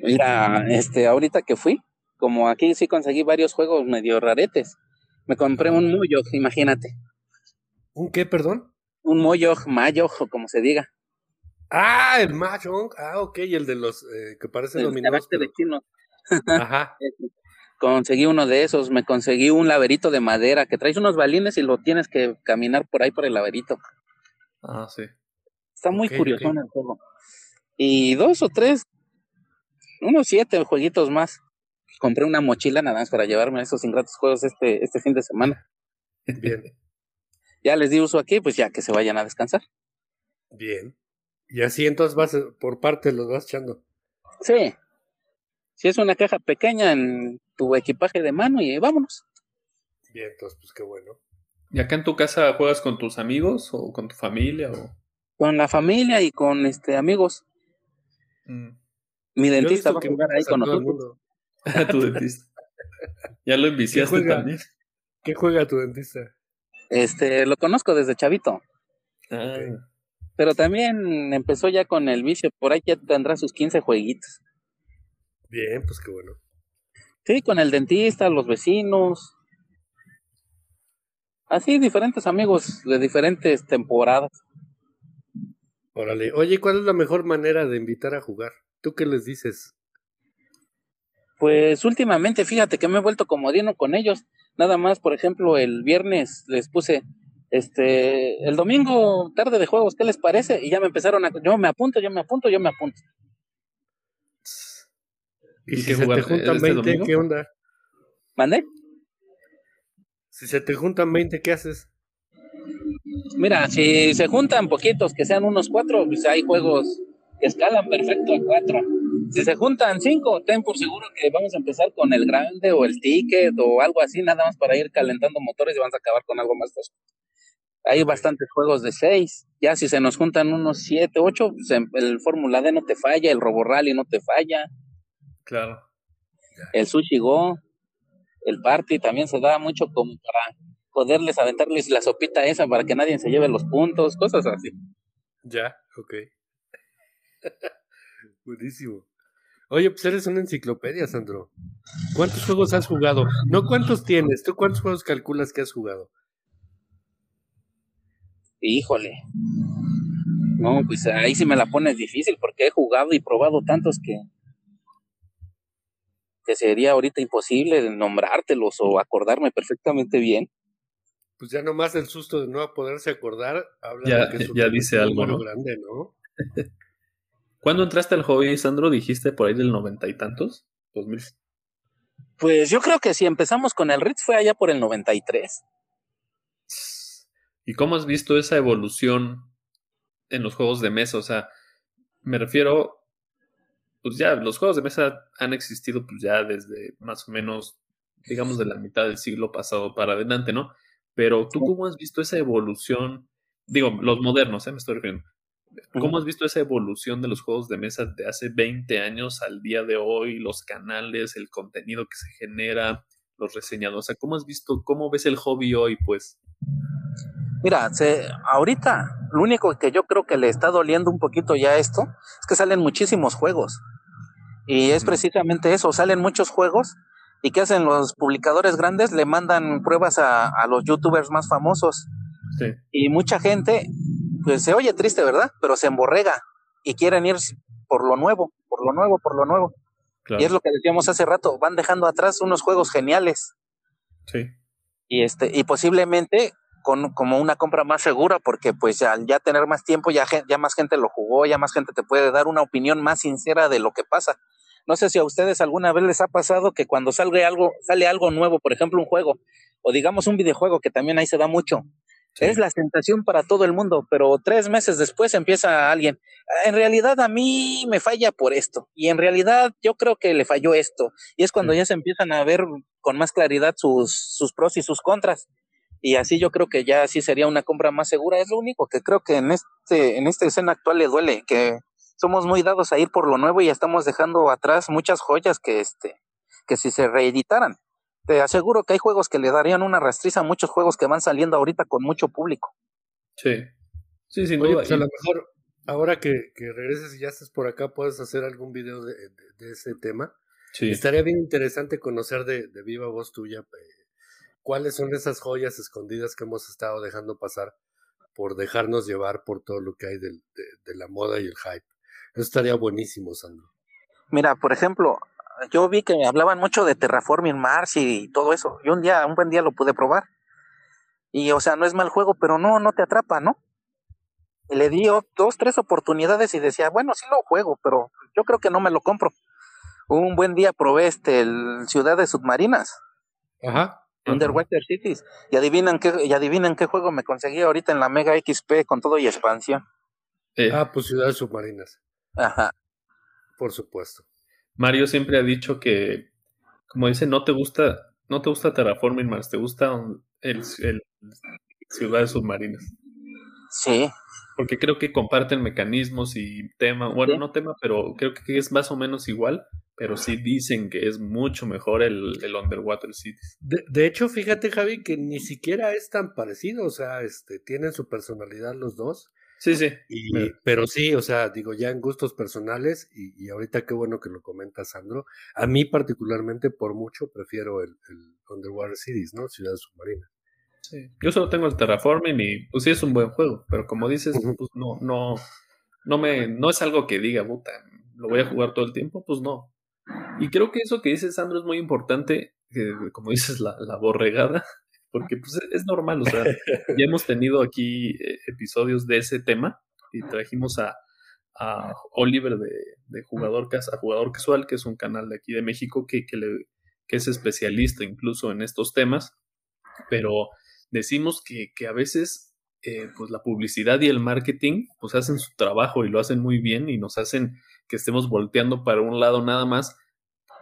Mira, este, ahorita que fui, como aquí sí conseguí varios juegos medio raretes. Me compré un Moyog, imagínate. ¿Un qué, perdón? Un Moyog, Mayog, o como se diga. Ah, el Mahjong. Ah, ok, el de los eh, que parecen dominados. de chino. Ajá. *laughs* conseguí uno de esos, me conseguí un laberito de madera que traes unos balines y lo tienes que caminar por ahí por el laberito. Ah, sí. Está muy curioso en el juego. Y dos o tres, unos siete jueguitos más compré una mochila nada más para llevarme a esos ingratos juegos este, este fin de semana. Bien. *laughs* ya les di uso aquí, pues ya que se vayan a descansar. Bien. Y así entonces vas por parte los vas echando. Sí. Si es una caja pequeña en tu equipaje de mano y vámonos. Bien, entonces pues qué bueno. ¿Y acá en tu casa juegas con tus amigos o con tu familia o con la familia y con este amigos? Mm. Mi dentista va a jugar ahí con nosotros. A *laughs* tu dentista. Ya lo enviciaste también. ¿Qué juega tu dentista? Este, lo conozco desde chavito. Ah. Pero también empezó ya con el vicio, por ahí ya tendrá sus 15 jueguitos. Bien, pues qué bueno. Sí, con el dentista, los vecinos. Así, diferentes amigos de diferentes temporadas. Órale. Oye, ¿cuál es la mejor manera de invitar a jugar? ¿Tú qué les dices? Pues últimamente, fíjate que me he vuelto comodino con ellos. Nada más, por ejemplo, el viernes les puse, este, el domingo tarde de juegos, ¿qué les parece? Y ya me empezaron a, yo me apunto, yo me apunto, yo me apunto. ¿Y, si se te juntan 20, este qué onda? ¿Mande? Si se te juntan 20, ¿qué haces? Mira, si se juntan poquitos, que sean unos cuatro, pues hay juegos que escalan perfecto a cuatro si se juntan cinco, ten por seguro que vamos a empezar con el grande o el ticket o algo así, nada más para ir calentando motores y vamos a acabar con algo más tosco. Hay bastantes juegos de seis. Ya si se nos juntan unos siete, ocho, pues el Fórmula D no te falla, el Robo Rally no te falla. Claro. El Sushi Go, el Party también se da mucho como para poderles aventarles la sopita esa para que nadie se lleve los puntos, cosas así. Ya, ok. *laughs* Buenísimo. Oye, pues eres una enciclopedia, Sandro. ¿Cuántos juegos has jugado? No cuántos tienes, ¿tú cuántos juegos calculas que has jugado? Híjole. No, pues ahí sí me la pones difícil porque he jugado y probado tantos que que sería ahorita imposible nombrártelos o acordarme perfectamente bien. Pues ya nomás el susto de no poderse acordar habla ya, de que ya dice algo ¿no? grande, ¿no? *laughs* ¿Cuándo entraste al hobby, Sandro? Dijiste por ahí del noventa y tantos, dos mil. Pues yo creo que si empezamos con el Ritz fue allá por el 93. ¿Y cómo has visto esa evolución en los juegos de mesa? O sea, me refiero, pues ya, los juegos de mesa han existido pues ya desde más o menos digamos, de la mitad del siglo pasado para adelante, ¿no? Pero tú cómo has visto esa evolución, digo, los modernos, ¿eh? me estoy refiriendo. ¿Cómo has visto esa evolución de los juegos de mesa de hace 20 años al día de hoy, los canales, el contenido que se genera, los reseñados? O sea, ¿cómo has visto, cómo ves el hobby hoy, pues? Mira, se, ahorita lo único que yo creo que le está doliendo un poquito ya esto es que salen muchísimos juegos. Y es precisamente eso, salen muchos juegos y ¿qué hacen los publicadores grandes? Le mandan pruebas a, a los youtubers más famosos. Sí. Y mucha gente, pues se oye triste, ¿verdad? Pero se emborrega y quieren ir por lo nuevo, por lo nuevo, por lo nuevo. Y es lo que decíamos hace rato, van dejando atrás unos juegos geniales. Sí. Y este, y posiblemente con como una compra más segura, porque pues al ya tener más tiempo, ya, ya más gente lo jugó, ya más gente te puede dar una opinión más sincera de lo que pasa. No sé si a ustedes alguna vez les ha pasado que cuando salga algo, sale algo nuevo, por ejemplo un juego, o digamos un videojuego, que también ahí se da mucho, es la sensación para todo el mundo, pero tres meses después empieza alguien, ah, en realidad a mí me falla por esto, y en realidad yo creo que le falló esto, y es cuando ya se empiezan a ver con más claridad sus, sus pros y sus contras y así yo creo que ya sí sería una compra más segura. Es lo único que creo que en este en esta escena actual le duele, que somos muy dados a ir por lo nuevo y ya estamos dejando atrás muchas joyas que este que si se reeditaran. Te aseguro que hay juegos que le darían una rastriza a muchos juegos que van saliendo ahorita con mucho público. Sí. Sí, sin duda. Pues a lo mejor ahora que, que, regreses y ya estés por acá, puedes hacer algún video de, de, ese tema. Sí. Estaría bien interesante conocer de, de viva voz tuya eh, cuáles son esas joyas escondidas que hemos estado dejando pasar por dejarnos llevar por todo lo que hay de, la moda y el hype. Eso estaría buenísimo, Sandro. Mira, por ejemplo, yo vi que hablaban mucho de Terraforming Mars y todo eso. Y un día, un buen día lo pude probar. Y, o sea, no es mal juego, pero no, no te atrapa, ¿no? Y le di dos, tres oportunidades y decía, bueno, sí lo juego, pero yo creo que no me lo compro. Un buen día probé este, el Ciudades Submarinas. Ajá. Underwater Cities. Y adivinan qué, y adivinan qué juego me conseguí ahorita en la Mega XP con todo y expansión. Eh. Ah, pues ciudades submarinas. Ajá. Por supuesto. Mario siempre ha dicho que, como dice, no te gusta, no te gusta Terraforming Mars, te gusta el, el ciudades submarinas. Sí. Porque creo que comparten mecanismos y tema, bueno, no tema, pero creo que es más o menos igual pero sí dicen que es mucho mejor el, el Underwater Cities. De, hecho, fíjate, Javi, que ni siquiera es tan parecido, o sea, este, tienen su personalidad los dos. Sí, sí. pero sí, o sea, digo, ya en gustos personales, y, ahorita qué bueno que lo comenta Sandro, a mí particularmente por mucho prefiero el, Underwater Cities, ¿no? Ciudad Submarina. Sí. Yo solo tengo el Terraforming y pues sí es un buen juego, pero como dices, pues no, no, no me, no es algo que diga, puta, lo voy a jugar todo el tiempo, pues no. Y creo que eso que dice Sandro es muy importante, como dices, la, borregada, *laughs* porque pues es normal, ya hemos tenido aquí eh, episodios de ese tema y trajimos a, Oliver de, Jugador Jugador Casual, que es un canal de aquí de México que, que, le, es especialista incluso en estos temas, pero decimos que, que a veces eh, pues la publicidad y el marketing pues hacen su trabajo y lo hacen muy bien y nos hacen que estemos volteando para un lado nada más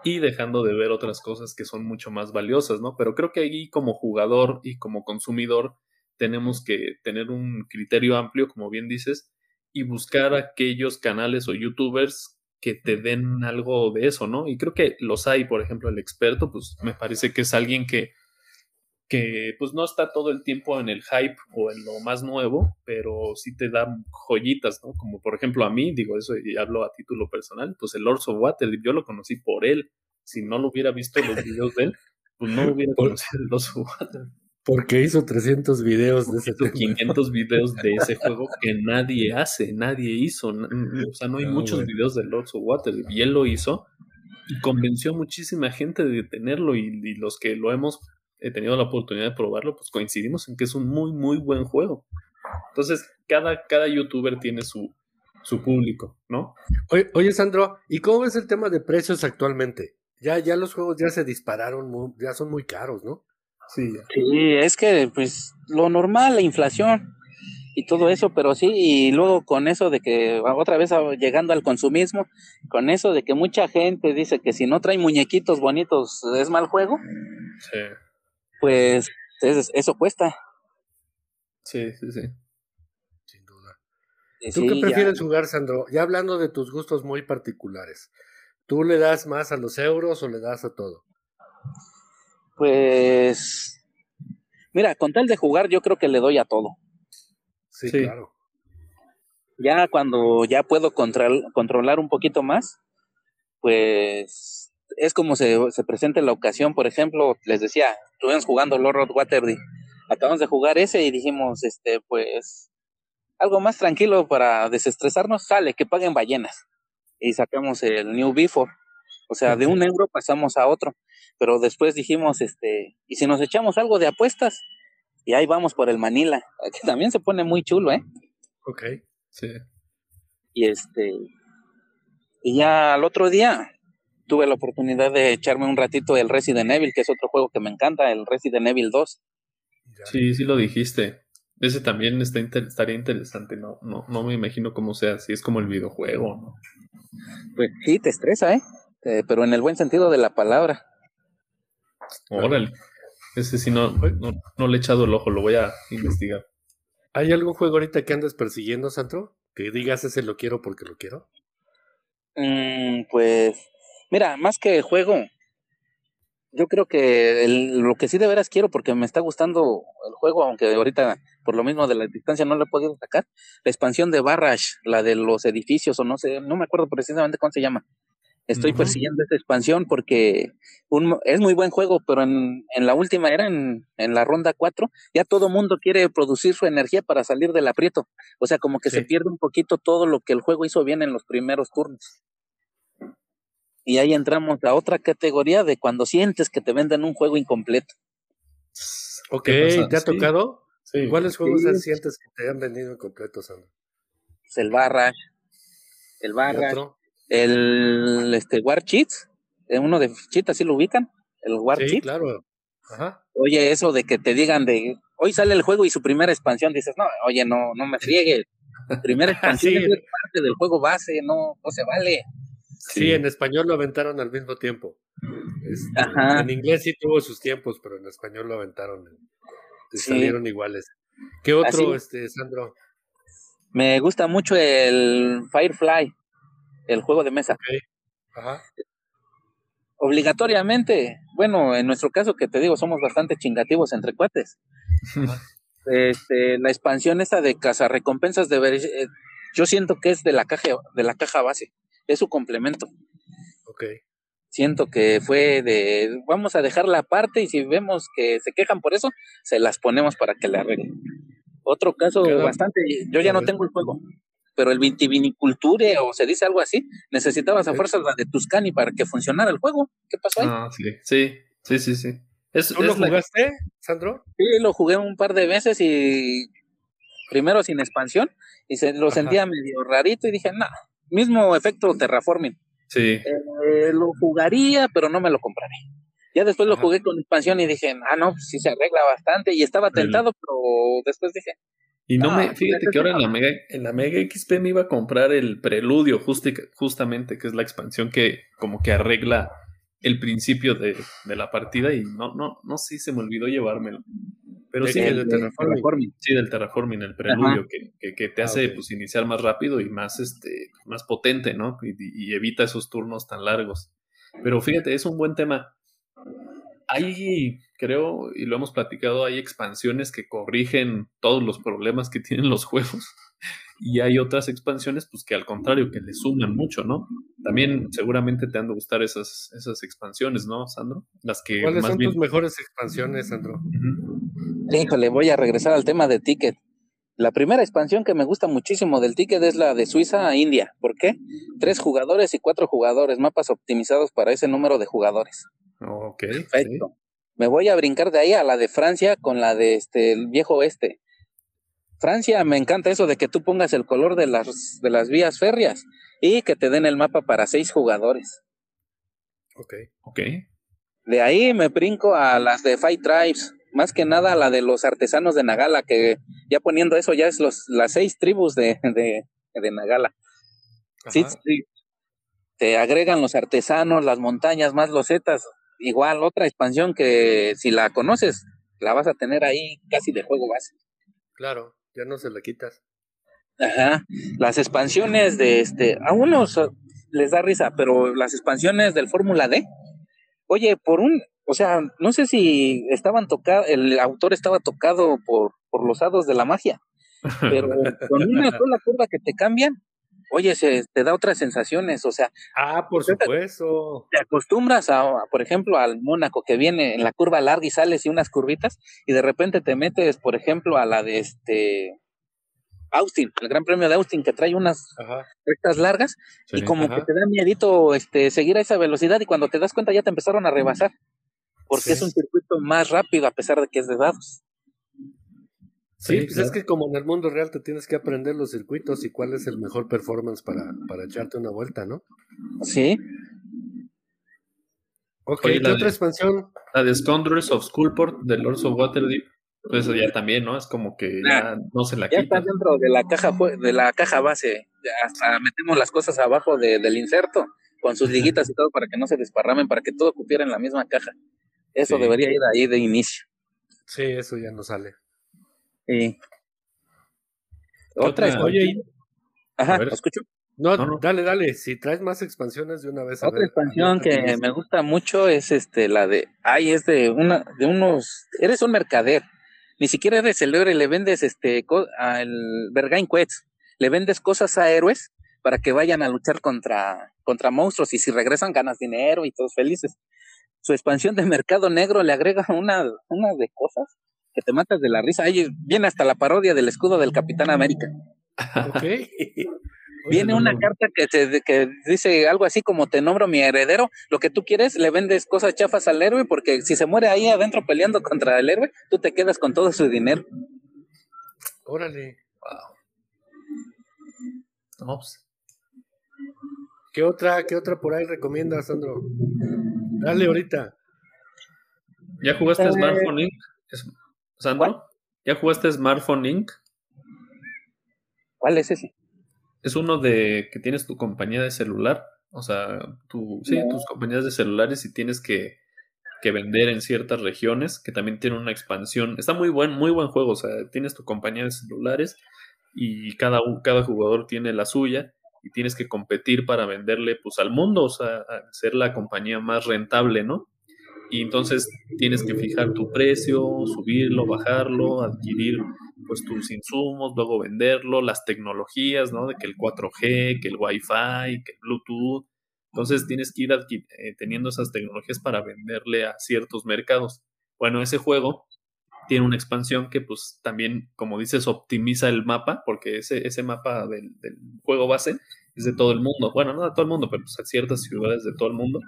y dejando de ver otras cosas que son mucho más valiosas, ¿no? Pero creo que ahí como jugador y como consumidor tenemos que tener un criterio amplio, como bien dices, y buscar aquellos canales o youtubers que te den algo de eso, ¿no? Y creo que los hay, por ejemplo, el experto, pues me parece que es alguien que que pues no está todo el tiempo en el hype o en lo más nuevo, pero sí te da joyitas, ¿no? Como por ejemplo a mí, digo eso y hablo a título personal, pues el Lords of Water, yo lo conocí por él. Si no lo hubiera visto los videos de él, pues no hubiera *laughs* conocido el Lords of Water. Porque hizo 300 videos de ese hizo 500 videos de ese juego *laughs* que nadie hace, nadie hizo. O sea, no hay muchos videos de Lords of Water. Y él lo hizo y convenció a muchísima gente de tenerlo y, y los que lo hemos he tenido la oportunidad de probarlo, pues coincidimos en que es un muy, muy buen juego. Entonces, cada, cada youtuber tiene su, su público, ¿no? Oye, oye, Sandro, ¿y cómo ves el tema de precios actualmente? Ya, ya los juegos ya se dispararon, ya son muy caros, ¿no? Sí. Sí, es que, pues, lo normal, la inflación y todo eso, pero sí, y luego con eso de que otra vez llegando al consumismo, con eso de que mucha gente dice que si no trae muñequitos bonitos es mal juego, pues eso cuesta. Sí, sí, sí. Sin duda. ¿Tú qué prefieres jugar, Sandro? Ya hablando de tus gustos muy particulares, ¿tú le das más a los euros o le das a todo? Pues, mira, con tal de jugar, yo creo que le doy a todo. Sí, claro. Ya cuando ya puedo controlar un poquito más, pues es como se, se presenta la ocasión. Por ejemplo, les decía, estuvimos jugando Lord Waterdeep. Acabamos de jugar ese y dijimos, este, pues, algo más tranquilo para desestresarnos, sale, que paguen ballenas. Y sacamos el New Before. O sea, de un euro pasamos a otro. Pero después dijimos, este, y si nos echamos algo de apuestas, y ahí vamos por el Manila, *laughs* que también se pone muy chulo, ¿eh? Ok, sí. Y este, y ya al otro día tuve la oportunidad de echarme un ratito el Resident Evil, que es otro juego que me encanta, el Resident Evil 2. Sí, sí lo dijiste. Ese también está estaría interesante, no, no, no me imagino cómo sea, si es como el videojuego, ¿no? Pues sí, te estresa, ¿eh? eh pero en el buen sentido de la palabra. Órale. Ese sí no, no, le he echado el ojo, lo voy a investigar. ¿Hay algún juego ahorita que andes persiguiendo, Sandro? Que digas ese lo quiero porque lo quiero. Mm, pues, mira, más que juego, yo creo que lo que sí de veras quiero, porque me está gustando el juego, aunque ahorita por lo mismo de la distancia no lo he podido sacar, la expansión de Barrage, la de los edificios, o no sé, no me acuerdo precisamente cómo se llama. Estoy persiguiendo esta expansión porque un, es muy buen juego, pero en, en la última era, en, en la ronda 4, ya todo mundo quiere producir su energía para salir del aprieto. O sea, como que se pierde un poquito todo lo que el juego hizo bien en los primeros turnos. Y ahí entramos a otra categoría de cuando sientes que te venden un juego incompleto. Ok, ¿te ha tocado? ¿Cuáles juegos sientes que te han vendido incompletos, Sandro? Pues el Barra, el Barra, el este, War Cheats, eh, uno de Cheats, ¿así lo ubican? El War sí, claro. Oye, eso de que te digan de hoy sale el juego y su primera expansión, dices, no, oye, no, no me *laughs* friegues. Primera expansión es parte del juego base, no, no se vale. Sí, en español lo aventaron al mismo tiempo. Este, en inglés sí tuvo sus tiempos, pero en español lo aventaron. Salieron iguales. ¿Qué otro, este, Sandro? Me gusta mucho el Firefly el juego de mesa. Ajá. Obligatoriamente, bueno, en nuestro caso que te digo, somos bastante chingativos entre cuates. este, la expansión esta de recompensas de eh, yo siento que es de la caja de la caja base, es su complemento. Ok. Siento que fue de vamos a dejarla aparte y si vemos que se quejan por eso, se las ponemos para que la arreglen. Otro caso bastante, yo ya no tengo el juego, pero el vitiviniculture o se dice algo así, necesitabas a fuerza la de Tuscany para que funcionara el juego. ¿Qué pasó ahí? Ah, sí, sí, sí, sí. sí. ¿Tú lo jugaste, Sandro? Sí, lo jugué un par de veces y primero sin expansión y se lo sentía medio rarito y dije, no, mismo efecto terraforming. Sí. Eh, lo jugaría, pero no me lo compraré. Ya después lo jugué con expansión y dije, ah, no, pues sí se arregla bastante. Y estaba tentado, pero después dije, y no me, fíjate que ahora en la, Mega, en la Mega XP me iba a comprar el Preludio, justamente, que es la expansión que como que arregla el principio de, la partida y no, no, no sé si se me olvidó llevármelo. Pero sí, del terraforming. Sí, del terraforming, el preludio, que, que, te ah, hace pues iniciar más rápido y más este, más potente, ¿no? y evita esos turnos tan largos. Pero fíjate, es un buen tema hay, creo, y lo hemos platicado, hay expansiones que corrigen todos los problemas que tienen los juegos. *laughs* Y hay otras expansiones, pues que al contrario, que le suman mucho, ¿no? También seguramente te han de gustar esas, esas expansiones, ¿no, Sandro? Las que ¿Cuáles son tus mejores expansiones, Sandro? Híjole, voy a regresar al tema de Ticket. La primera expansión que me gusta muchísimo del Ticket es la de Suiza a India. ¿Por qué? Tres jugadores y cuatro jugadores, mapas optimizados para ese número de jugadores. Ok. Perfecto. Me voy a brincar de ahí a la de Francia con la de este el viejo oeste. Francia, me encanta eso de que tú pongas el color de las, de las vías férreas y que te den el mapa para seis jugadores. Ok. Ok. De ahí me brinco a las de Five Tribes, más que nada a la de los artesanos de Nagala, que ya poniendo eso ya es los, las seis tribus de, de, de Nagala. Sí, sí, te agregan los artesanos, las montañas, más los zetas, igual otra expansión que si la conoces, la vas a tener ahí casi de juego base. Claro, ya no se la quitas. Ajá. Las expansiones de este, a unos les da risa, pero las expansiones del Fórmula D, oye, por un, o sea, no sé si estaban tocados, el autor estaba tocado por, por los hados de la magia, *laughs* pero con una sola curva que te cambian, oye, se te da otras sensaciones, o sea. Ah, por supuesto. Te acostumbras a, por ejemplo, al Mónaco que viene en la curva larga y sales y unas curvitas, y de repente te metes, por ejemplo, a la de este Austin, el Gran Premio de Austin, que trae unas rectas largas, y como que te da miedito este, seguir a esa velocidad, y cuando te das cuenta ya te empezaron a rebasar, porque es un circuito más rápido a pesar de que es de dados. Sí, pues es que como en el mundo real te tienes que aprender los circuitos y cuál es el mejor performance para, para echarte una vuelta, ¿no? Sí. Ok, ¿qué otra expansión? La de Scoundrels of Skullport de Lords of Waterdeep. Pues eso ya también, ¿no? Es como que ya no se la quita. Ya está dentro de la caja de la caja base. Hasta metemos las cosas abajo del inserto con sus liguitas y todo para que no se desparramen, para que todo cupiera en la misma caja. Eso debería ir ahí de inicio. Sí, eso ya no sale. Sí. Otra, Oye, Ajá, escucho? No, dale, dale. Si traes más expansiones de una vez. Otra expansión que me gusta mucho es este, la de. Ay, es de una, de unos. Eres un mercader. Ni siquiera eres el héroe, le vendes este al Bergain Quest. Le vendes cosas a héroes para que vayan a luchar contra, contra monstruos. Y si regresan, ganas dinero y todos felices. Su expansión de mercado negro le agrega una, una de cosas que te matas de la risa. Ahí viene hasta la parodia del escudo del Capitán América. *laughs* Viene una carta que, te, que dice algo así como te nombro mi heredero, lo que tú quieres, le vendes cosas chafas al héroe porque si se muere ahí adentro peleando contra el héroe, tú te quedas con todo su dinero. Órale. Wow. Pues. ¿Qué otra, qué otra por ahí recomiendas, Sandro? Dale ahorita. ¿Ya jugaste eh, Smartphone Inc? Sandro, ¿ya jugaste Smartphone Inc? ¿Cuál es ese? Es uno de que tienes tu compañía de celular, o sea, tu, sí, tus compañías de celulares y tienes que, que, vender en ciertas regiones, que también tiene una expansión. Está muy buen, muy buen juego, o sea, tienes tu compañía de celulares y cada, cada jugador tiene la suya y tienes que competir para venderle pues al mundo, o sea, ser la compañía más rentable, ¿no? Y entonces tienes que fijar tu precio, subirlo, bajarlo, adquirir pues tus insumos, luego venderlo, las tecnologías, ¿no? De que el 4G, que el Wi-Fi, que el Bluetooth. Entonces tienes que ir eh, teniendo esas tecnologías para venderle a ciertos mercados. Bueno, ese juego tiene una expansión que pues también, como dices, optimiza el mapa, porque ese, ese mapa del, del juego base es de todo el mundo. Bueno, no de todo el mundo, pero pues ciertas ciudades de todo el mundo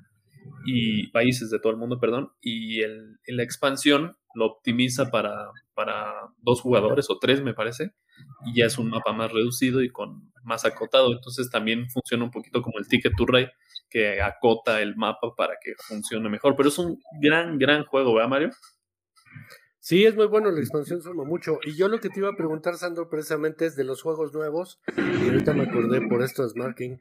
y países de todo el mundo, perdón, y el, la expansión lo optimiza para, para dos jugadores o tres, me parece, y ya es un mapa más reducido y con más acotado. Entonces también funciona un poquito como el Ticket to Ride, que acota el mapa para que funcione mejor. Pero es un gran, gran juego, ¿verdad, Mario? Sí, es muy bueno, la expansión suma mucho. Y yo lo que te iba a preguntar, Sandro, precisamente es de los juegos nuevos, y ahorita me acordé por esto de Smartphone,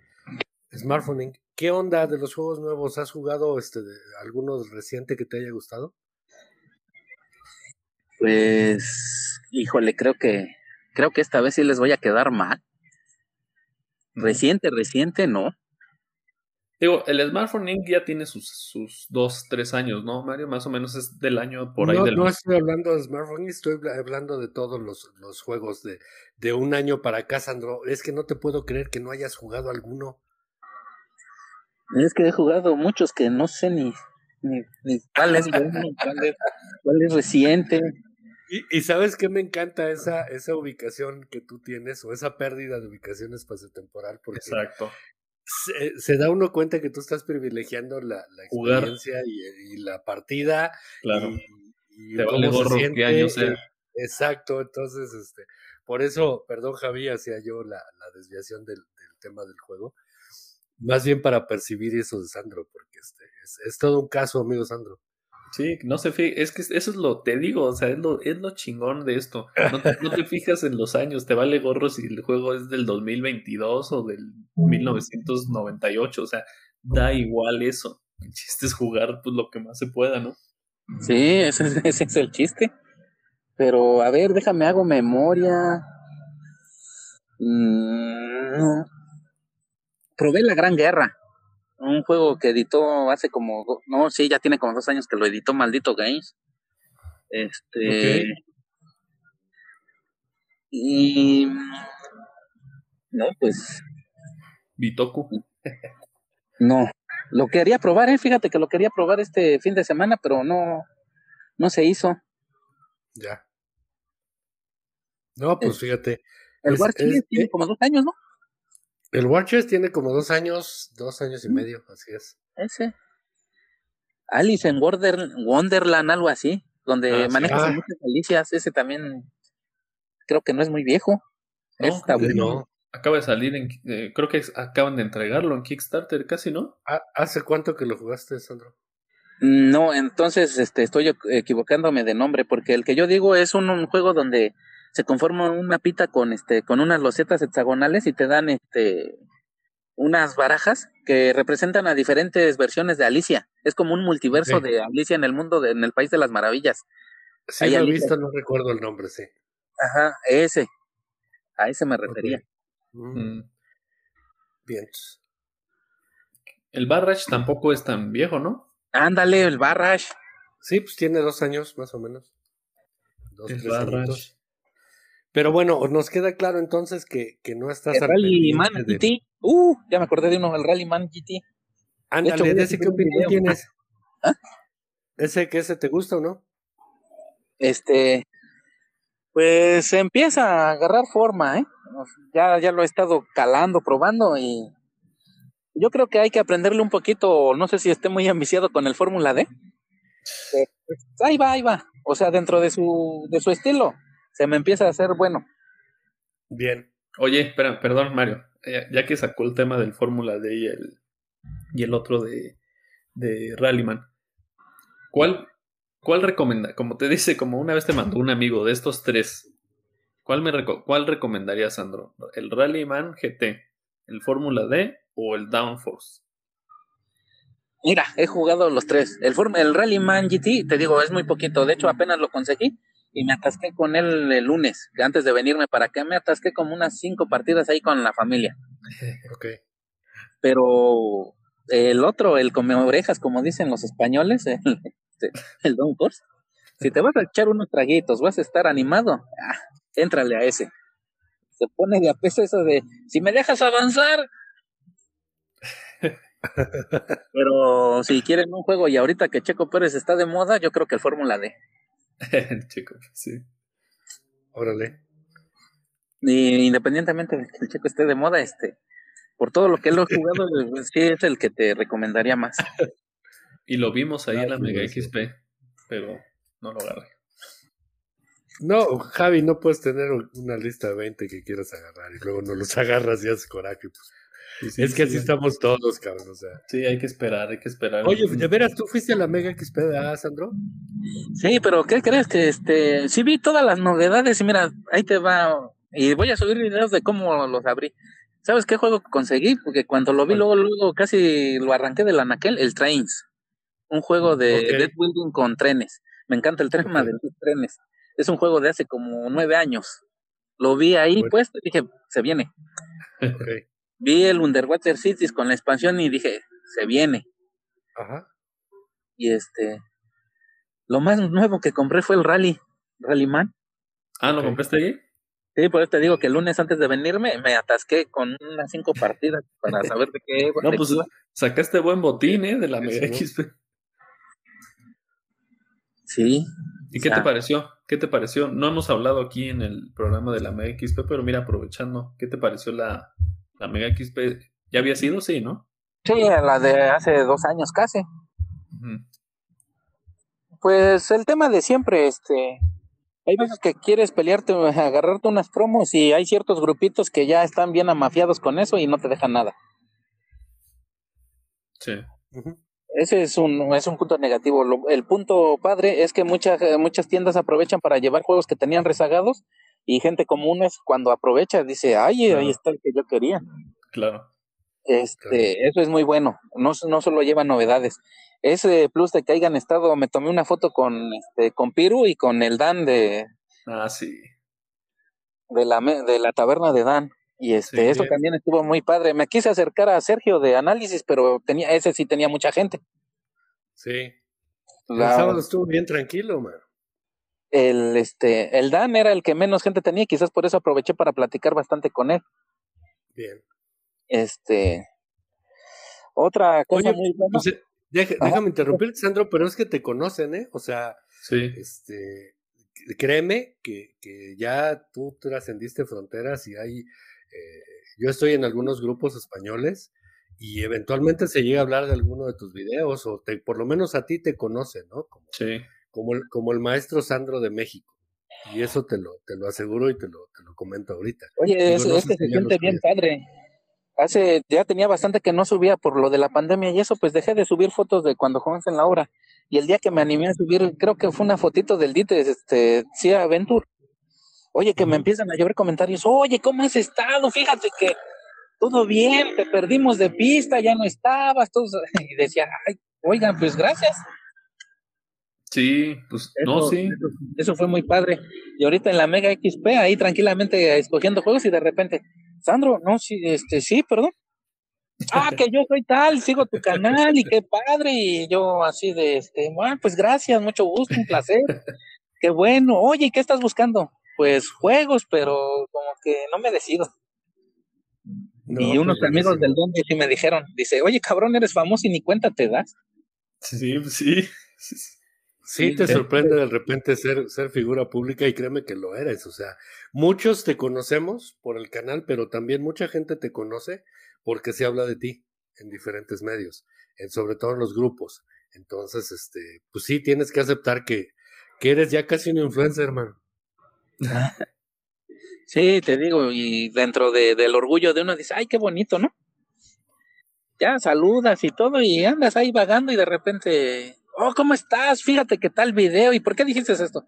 Smartphone ¿Qué onda de los juegos nuevos? ¿Has jugado este de, alguno reciente que te haya gustado? Pues, híjole, creo que creo que esta vez sí les voy a quedar mal. Reciente, reciente, no. Digo, el Smartphone Inc. ya tiene sus, sus dos, tres años, ¿no, Mario? Más o menos es del año por ahí. No, del... no estoy hablando de Smartphone Inc., estoy hablando de todos los, los juegos de, de un año para acá, Sandro. Es que no te puedo creer que no hayas jugado alguno. Es que he jugado muchos que no sé ni, ni, cuál es bueno, cuál es, reciente. Y, y, sabes que me encanta esa, esa ubicación que tú tienes o esa pérdida de ubicación espaciotemporal. Porque Exacto. Se, da uno cuenta que tú estás privilegiando la, la experiencia y, la partida. Claro. Y, Te vale gorro qué año sea. Exacto, entonces, este, por eso, perdón Javi, hacía yo la, la desviación del, del tema del juego más bien para percibir eso de Sandro, porque este, es, todo un caso, amigo Sandro. Sí, no se fije, es que eso es lo, te digo, o sea, es lo, es lo chingón de esto. No te, no te fijas en los años, te vale gorro si el juego es del 2022 o del 1998, o sea, da igual eso. El chiste es jugar pues, lo que más se pueda, ¿no? Sí, ese, ese es el chiste. Pero, a ver, déjame, hago memoria. Mm, probé La Gran Guerra. Un juego que editó hace como. No, sí, ya tiene como dos años que lo editó Maldito Games. Este. Y. No, pues. Bitoku. No. Lo quería probar, ¿eh? Fíjate que lo quería probar este fin de semana, pero no. No se hizo. Ya. No, pues fíjate. El War tiene como dos años, ¿no? El Watchers tiene como dos años, dos años y medio, así es. Ese. Alice en Wonder, Wonderland, algo así, donde Ah, sí. manejas Ah. muchas delicias. Ese también creo que no es muy viejo. No, Está creo que bueno. No. Acaba de salir, en, eh, creo que acaban de entregarlo en Kickstarter, casi, ¿no? ¿Ha- ¿Hace cuánto que lo jugaste, Sandro? No, entonces este, estoy equ- equivocándome de nombre, porque el que yo digo es un, un juego donde se conforma un mapita con este, con unas losetas hexagonales y te dan este unas barajas que representan a diferentes versiones de Alicia. Es como un multiverso de Alicia en el mundo, de- en el país de las maravillas. Sí, Ahí lo he Alicia. visto, no recuerdo el nombre, sí. Ajá, ese. A ese me refería. Mm, Mm. Bien. El Barrage tampoco es tan viejo, ¿no? Ándale, el Barrage. Sí, pues tiene dos años más o menos. Dos, El tres Barrage. Pero bueno, nos queda claro entonces que, que no estás El al Rally Man pendiente de- GT. Uh, ya me acordé de uno, el Rally Man GT. Ándale, hecho, de ese qué opinión tienes. *laughs* ¿Ah? ¿Ese que ese te gusta o no? Este, pues empieza a agarrar forma, ¿eh? Ya, ya lo he estado calando, probando y yo creo que hay que aprenderle un poquito, no sé si esté muy ambiciado con el Fórmula D. Pues, ahí va, ahí va. O sea, dentro de su, de su estilo, se me empieza a hacer bueno. Bien. Oye, espera, perdón, Mario. Ya, ya que sacó el tema del Fórmula D y el, y el otro de, de Rallyman, ¿cuál, cuál recomienda? Como te dice, como una vez te mandó un amigo de estos tres, ¿cuál, me reco- cuál recomendaría, Sandro? ¿El Rallyman GT, el Fórmula D o el Downforce? Mira, he jugado los tres. El, Form- el Rallyman GT, te digo, es muy poquito. De hecho, apenas lo conseguí y me atasqué con él el lunes. que Antes de venirme para acá, me atasqué como unas cinco partidas ahí con la familia. *laughs* Ok. Pero el otro, el come orejas, como dicen los españoles, el, este, *laughs* el Don Force, si te vas a echar unos traguitos, vas a estar animado, ah, éntrale a ese. Se pone de a peso eso de, si me dejas avanzar. *laughs* Pero si quieren un juego y ahorita que Checo Pérez está de moda, yo creo que el Fórmula D. Chico, sí. Órale. Y independientemente de que el Checo esté de moda, este, por todo lo que él ha jugado, sí es el que te recomendaría más. Y lo vimos ahí Ah, en la Mega. XP, pero no lo agarré. No, Javi, no puedes tener una lista de 20 que quieras agarrar y luego no los *laughs* agarras y haces coraje. pues. Sí, sí, es que sí, así estamos todos, cabrón. O sea. Sí, hay que esperar, hay que esperar. Oye, de veras, ¿tú fuiste a la Mega XP, ¿verdad, Sandro? Sí, pero ¿qué crees? Que este, sí vi todas las novedades y mira, ahí te va. Y voy a subir videos de cómo los abrí. ¿Sabes qué juego conseguí? Porque cuando lo vi, luego, luego casi lo arranqué del anaquel, el Trains. Un juego de deck building con trenes. Me encanta el tema de los trenes. Es un juego de hace como nueve años. Lo vi ahí Bueno. puesto y dije, se viene. Ok. Vi el Underwater Cities con la expansión y dije, se viene. Ajá. Y este, lo más nuevo que compré fue el Rally, Rallyman. ah, ¿lo compraste ahí? Sí, por eso te digo que el lunes antes de venirme me atasqué con unas cinco partidas para *laughs* saber de qué. No, de pues qué sacaste buen botín, ¿eh? De la Mega Sí, XP. Sí. ¿Y qué O sea, te pareció? ¿Qué te pareció? No hemos hablado aquí en el programa de la Mega XP, pero mira, aprovechando, ¿qué te pareció la, la Mega XP? ¿Ya había sido? Sí, ¿no? Sí, la de hace dos años casi. Pues el tema de siempre, este. Hay veces que quieres pelearte, *laughs* agarrarte unas promos y hay ciertos grupitos que ya están bien amafiados con eso y no te dejan nada. Sí. Ese es un, es un punto negativo. Lo- el punto padre es que muchas, muchas tiendas aprovechan para llevar juegos que tenían rezagados y gente común es cuando aprovecha dice, ay, Claro. ahí está el que yo quería. Claro. Este, eso es muy bueno. No, no solo lleva novedades. Ese plus de que hayan estado, me tomé una foto con este, con Piru y con el Dan de. Ah, sí. De la, de la taberna de Dan. Y este, eso también estuvo muy padre. Me quise acercar a Sergio de análisis, pero tenía, ese sí tenía mucha gente. Sí. El sábado estuvo bien tranquilo, man. El, este, el Dan era el que menos gente tenía, quizás por eso aproveché para platicar bastante con él. Bien. Este. Otra cosa muy buena. Pues, eh, déjame interrumpir, Sandro, pero es que te conocen, ¿eh? O sea, sí. este, créeme que, que ya tú trascendiste fronteras y hay. Eh, yo estoy en algunos grupos españoles y eventualmente se llega a hablar de alguno de tus videos o te, por lo menos a ti te conocen, ¿no? Como, sí. Como el, como el maestro Sandro de México. Y eso te lo, te lo aseguro y te lo, te lo comento ahorita. Oye, eso, se siente bien padre hace, ya tenía bastante que no subía por lo de la pandemia y eso, pues dejé de subir fotos de cuando jugamos en la obra. Y el día que me animé a subir, creo que fue una fotito del DITES, este, Cia Venture. Oye, que me empiezan a llover comentarios, oye, ¿cómo has estado? Fíjate que todo bien, te perdimos de pista, ya no estabas, todos, *laughs* y decía, ay, oigan, pues gracias. Sí, pues no, sí. eso, fue muy padre. Y ahorita en la Mega XP, ahí tranquilamente escogiendo juegos y de repente, Sandro, no, sí, este, sí, perdón. Ah, que yo soy tal, sigo tu canal y qué padre. Y yo así de, este, bueno, pues gracias, mucho gusto, un placer. qué bueno. Oye, ¿qué estás buscando? Pues juegos, pero como que no me decido. y unos pues, amigos del Don sí me dijeron, dice, oye, cabrón, eres famoso y ni cuenta te das. Sí, sí. Sí, te sorprende de repente ser, ser figura pública y créeme que lo eres. O sea, muchos te conocemos por el canal, pero también mucha gente te conoce porque se habla de ti en diferentes medios, en, sobre todo en los grupos. Entonces, este, pues sí, tienes que aceptar que, que eres ya casi un influencer, hermano. Sí, te digo, y dentro de, del orgullo de uno dice, ay, qué bonito, ¿no? Ya saludas y todo, y andas ahí vagando y de repente oh, ¿cómo estás? Fíjate qué tal video. ¿Y por qué dijiste esto?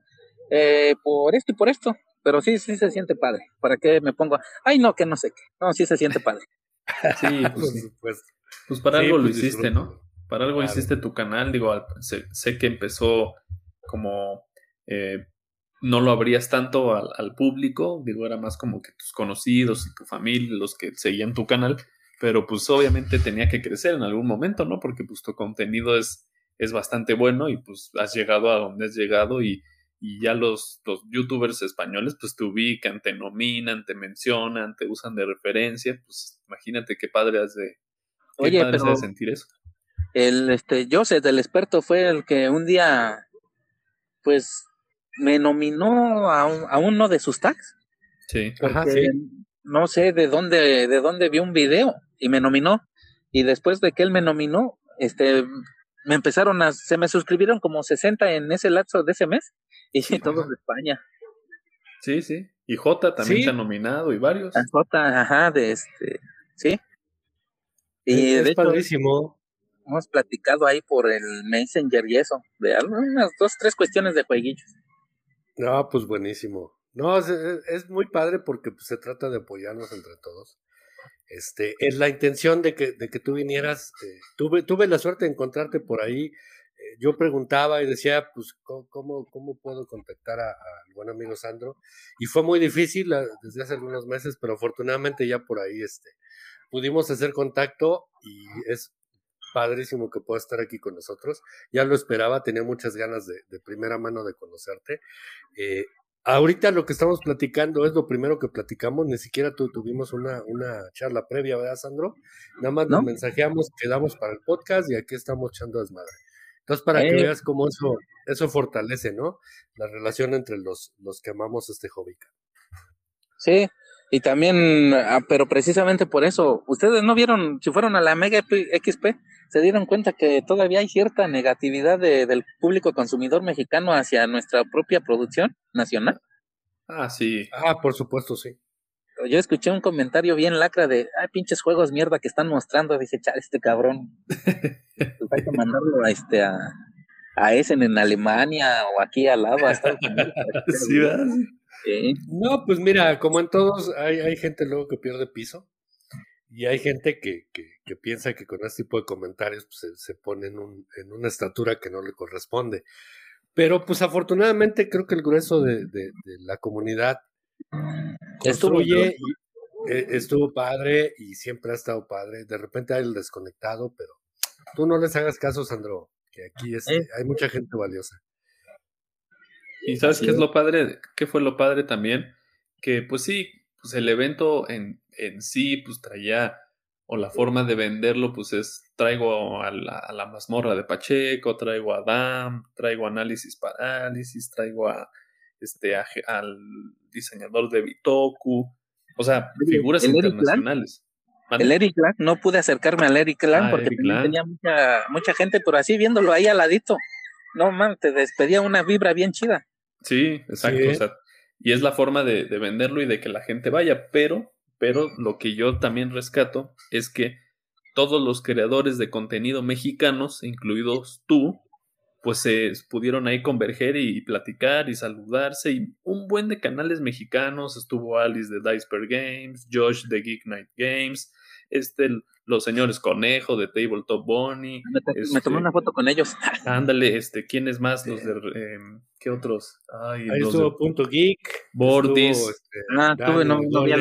Eh, por esto y por esto. Pero sí, sí se siente padre. ¿Para qué me pongo? Ay, no, que no sé qué. No, sí se siente padre. *laughs* *laughs* sí, pues, pues, pues para algo lo pues, hiciste, ¿no? Para algo hiciste tu canal. Digo, sé, que empezó como... Eh, no lo abrías tanto al, al, público, digo, era más como que tus conocidos y tu familia, los que seguían tu canal, pero pues obviamente tenía que crecer en algún momento, ¿no? Porque pues tu contenido es es bastante bueno y pues has llegado a donde has llegado y, ya los, los youtubers españoles pues te ubican, te nominan, te mencionan, te usan de referencia, pues imagínate qué padre has de, qué padre de sentir eso. El este Joseph, el experto, fue el que un día pues me nominó a, a uno de sus tags. Sí. Ajá, sí. No sé de dónde, de dónde vio un video y me nominó. Y después de que él me nominó, este, me empezaron a, se me suscribieron como 60 en ese lapso de ese mes y todos de España. Sí, sí. Y J también se ha nominado y varios. J, ajá, de este, sí. Y es, de padrísimo. hemos platicado ahí por el Messenger y eso, de unas dos, tres cuestiones de jueguillos. No, pues buenísimo. No, es, es muy padre porque pues, se trata de apoyarnos entre todos. Este, es la intención de que, de que tú vinieras. Eh, tuve, tuve la suerte de encontrarte por ahí. Eh, yo preguntaba y decía, pues, ¿cómo, cómo puedo contactar al buen amigo Sandro? Y fue muy difícil desde hace algunos meses, pero afortunadamente ya por ahí este, pudimos hacer contacto y es padrísimo que pueda estar aquí con nosotros. Ya lo esperaba, tenía muchas ganas de, de primera mano de conocerte. Eh, Ahorita lo que estamos platicando es lo primero que platicamos, ni siquiera tuvimos una, una charla previa, ¿verdad, Sandro? Nada más nos mensajeamos, quedamos para el podcast y aquí estamos echando desmadre. Entonces, para que eh. veas cómo eso, eso fortalece, ¿no? La relación entre los, los que amamos este hobby. Sí, y también, ah, pero precisamente por eso, ustedes no vieron, si fueron a la Mega XP, se dieron cuenta que todavía hay cierta negatividad del público consumidor mexicano hacia nuestra propia producción nacional. Ah, sí. Ah, por supuesto, sí. Yo escuché un comentario bien lacra de, ay, pinches juegos mierda que están mostrando. Dice, chale, este cabrón. pues *laughs* hay que mandarlo a, este, a, a Essen en Alemania o aquí al lado. A sí, ¿verdad? No, pues mira, como en todos, hay, hay gente luego que pierde piso Y hay gente que, que, piensa que con este tipo de comentarios pues, se, pone en, un, en, una estatura que no le corresponde. Pero pues afortunadamente creo que el grueso de, de, la comunidad construye, e, estuvo padre y siempre ha estado padre. De repente hay el desconectado, pero tú no les hagas caso, Sandro, que aquí es, eh. hay mucha gente valiosa. Y sabes qué es lo padre, qué fue lo padre también, que pues sí, pues el evento en, en sí, pues traía, o la forma de venderlo, pues es, traigo a la, a la mazmorra de Pacheco, traigo a Dam, traigo análisis parálisis, traigo a, este, al diseñador de Bitoku, o sea, figuras internacionales. El Eric Lang, no pude acercarme al Eric Lang ah, porque tenía mucha, mucha gente, pero así viéndolo ahí al ladito, no man, te despedía una vibra bien chida. Sí, exacto. O sea, y es la forma de, de, venderlo y de que la gente vaya, pero, pero lo que yo también rescato es que todos los creadores de contenido mexicanos, incluidos tú, pues se pudieron ahí converger y, platicar y saludarse y un buen de canales mexicanos, estuvo Alice de Diceper Games, Josh de Geek Night Games, este, los señores Conejo de Tabletop Bonnie. Me, tomé este una foto con ellos. *laughs* Ándale, este, ¿quiénes más? Los de, em, ¿qué otros? Ahí estuvo Punto Geek. Bordis. Este, ah, tuve, no, no vi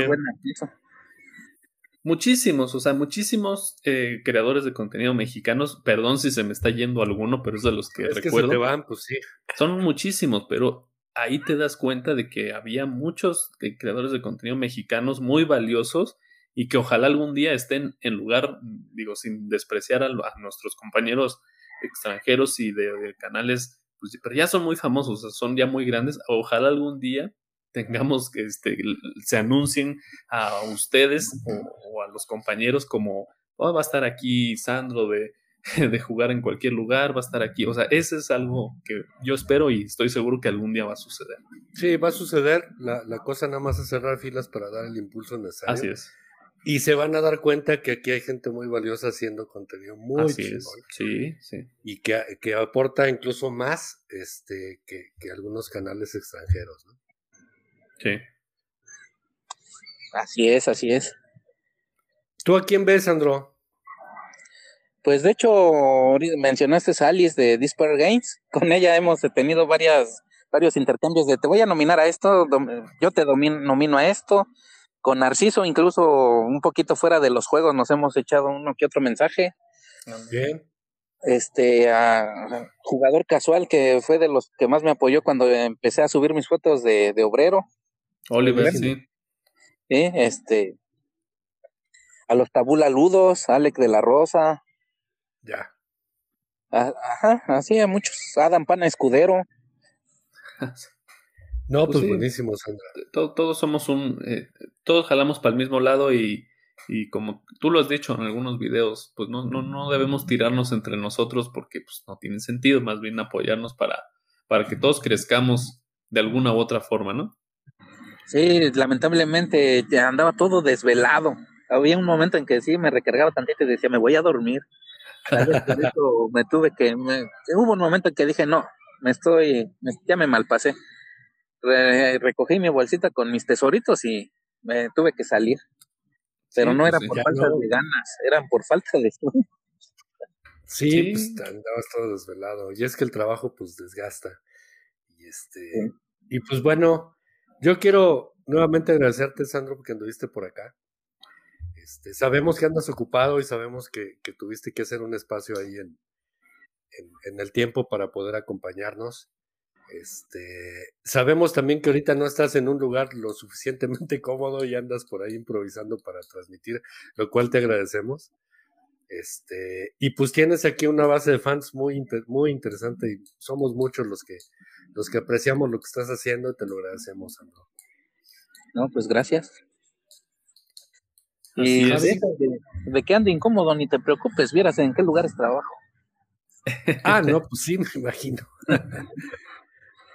Muchísimos, o sea, muchísimos eh, creadores de contenido mexicanos. Perdón si se me está yendo alguno, pero es de los que recuerdo. Que se van, pues sí. Son muchísimos, pero ahí te das cuenta de que había muchos eh, creadores de contenido mexicanos muy valiosos y que ojalá algún día estén en lugar, digo, sin despreciar a, nuestros compañeros extranjeros y de, canales, pues, pero ya son muy famosos, son ya muy grandes. Ojalá algún día tengamos que este, se anuncien a ustedes o, a los compañeros como oh, va a estar aquí Sandro de, *laughs* de jugar en cualquier lugar, va a estar aquí. O sea, ese es algo que yo espero y estoy seguro que algún día va a suceder. Sí, va a suceder. La, la cosa nada más es cerrar filas para dar el impulso necesario. Así es. Y se van a dar cuenta que aquí hay gente muy valiosa haciendo contenido muy Así Sí, sí. Y que, que, aporta incluso más este, que, que algunos canales extranjeros, ¿no? Sí. Así es, así es. ¿Tú a quién ves, Sandro? Pues de hecho, mencionaste a Alice de Disper Games. *laughs* Con ella hemos tenido varias, varios intercambios de te voy a nominar a esto, yo te nomino a esto. Con Narciso, incluso un poquito fuera de los juegos, nos hemos echado uno que otro mensaje. Bien. Este, a jugador casual que fue de los que más me apoyó cuando empecé a subir mis fotos de obrero. Oliver, sí. Sí, este. A los tabula ludos, Alex de la Rosa. Ya. Ajá, así a muchos. Adam Pana Escudero. *laughs* no, pues, pues buenísimo, Sandra. Todos, somos un. Eh, todos jalamos para el mismo lado y, y, como tú lo has dicho en algunos videos, pues no, no, no debemos tirarnos entre nosotros porque pues, no tiene sentido, más bien apoyarnos para, para que todos crezcamos de alguna u otra forma, ¿no? Sí, lamentablemente ya andaba todo desvelado. Había un momento en que sí me recargaba tantito y decía, me voy a dormir. *laughs* me tuve que, hubo un momento en que dije, no, me estoy, ya me malpasé. Recogí mi bolsita con mis tesoritos y me tuve que salir. Pero no pues era por falta de ganas, eran por falta de Sí, pues andabas todo desvelado. Y es que el trabajo pues desgasta. Y este, y pues bueno, yo quiero nuevamente agradecerte, Sandro, porque anduviste por acá. Este, sabemos que andas ocupado y sabemos que, tuviste que hacer un espacio ahí en, en, el tiempo para poder acompañarnos. Este, sabemos también que ahorita no estás en un lugar lo suficientemente *laughs* cómodo y andas por ahí improvisando para transmitir, lo cual te agradecemos. Este, y pues tienes aquí una base de fans muy, muy interesante y somos muchos los que los que apreciamos lo que estás haciendo, te lo agradecemos, Sandro. No, pues gracias. Y de, de, que ande incómodo, ni te preocupes, vieras en qué lugares trabajo. *laughs* ah, no, pues sí, me imagino. *laughs*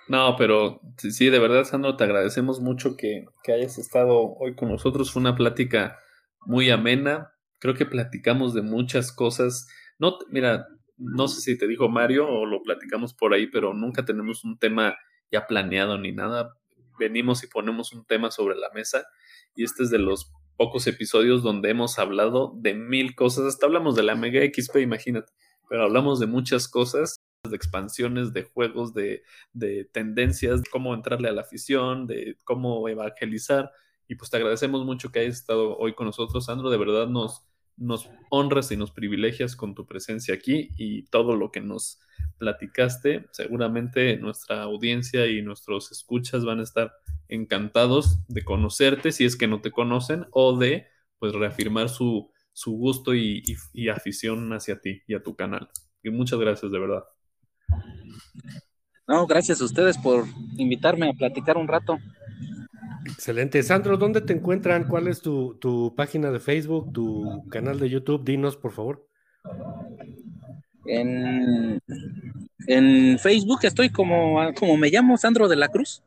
no, pero sí, de verdad, Sandro, te agradecemos mucho que, que hayas estado hoy con nosotros. Fue una plática muy amena. Creo que platicamos de muchas cosas. No, mira, no sé si te dijo Mario o lo platicamos por ahí, pero nunca tenemos un tema ya planeado ni nada. Venimos y ponemos un tema sobre la mesa y este es de los pocos episodios donde hemos hablado de mil cosas. Hasta hablamos de la Mega XP, imagínate. Pero hablamos de muchas cosas, de expansiones, de juegos, de, de tendencias, de cómo entrarle a la afición, de cómo evangelizar. Y pues te agradecemos mucho que hayas estado hoy con nosotros, Sandro. De verdad nos, nos honras y nos privilegias con tu presencia aquí y todo lo que nos platicaste. Seguramente nuestra audiencia y nuestros escuchas van a estar encantados de conocerte si es que no te conocen o de pues reafirmar su, su gusto y, y afición hacia ti y a tu canal. Y muchas gracias de verdad. No, gracias a ustedes por invitarme a platicar un rato. Excelente. Sandro, ¿dónde te encuentran? ¿Cuál es tu, tu, página de Facebook, tu canal de YouTube? Dinos, por favor. En, en Facebook estoy como, como me llamo Sandro de la Cruz.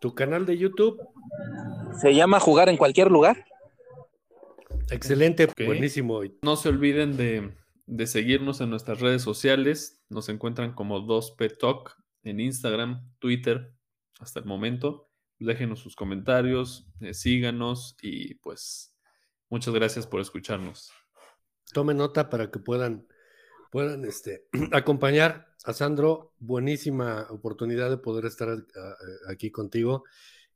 ¿Tu canal de YouTube? Se llama Jugar en cualquier lugar. Excelente, buenísimo. No se olviden de, de, seguirnos en nuestras redes sociales. Nos encuentran como 2P Talk en Instagram, Twitter, hasta el momento déjenos sus comentarios, eh, síganos y pues muchas gracias por escucharnos. Tome nota para que puedan, puedan este, *clears throat* acompañar a Sandro. Buenísima oportunidad de poder estar eh, aquí contigo.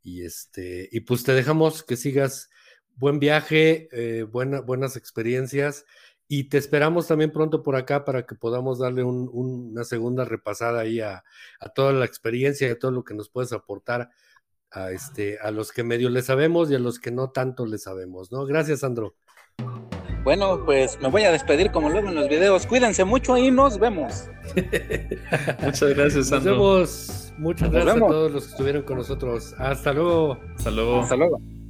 Y, este, y pues te dejamos que sigas buen viaje, eh, buenas experiencias. Y te esperamos también pronto por acá para que podamos darle una segunda repasada ahí a, a, toda la experiencia y a todo lo que nos puedes aportar a, este, a los que medio le sabemos y a los que no tanto le sabemos, ¿no? Gracias, Sandro. Bueno, pues me voy a despedir como luego en los videos. Cuídense mucho y nos vemos. *laughs* Muchas gracias, Sandro. Nos vemos. Muchas gracias a todos los que estuvieron con nosotros. Hasta luego. Hasta luego. Hasta luego.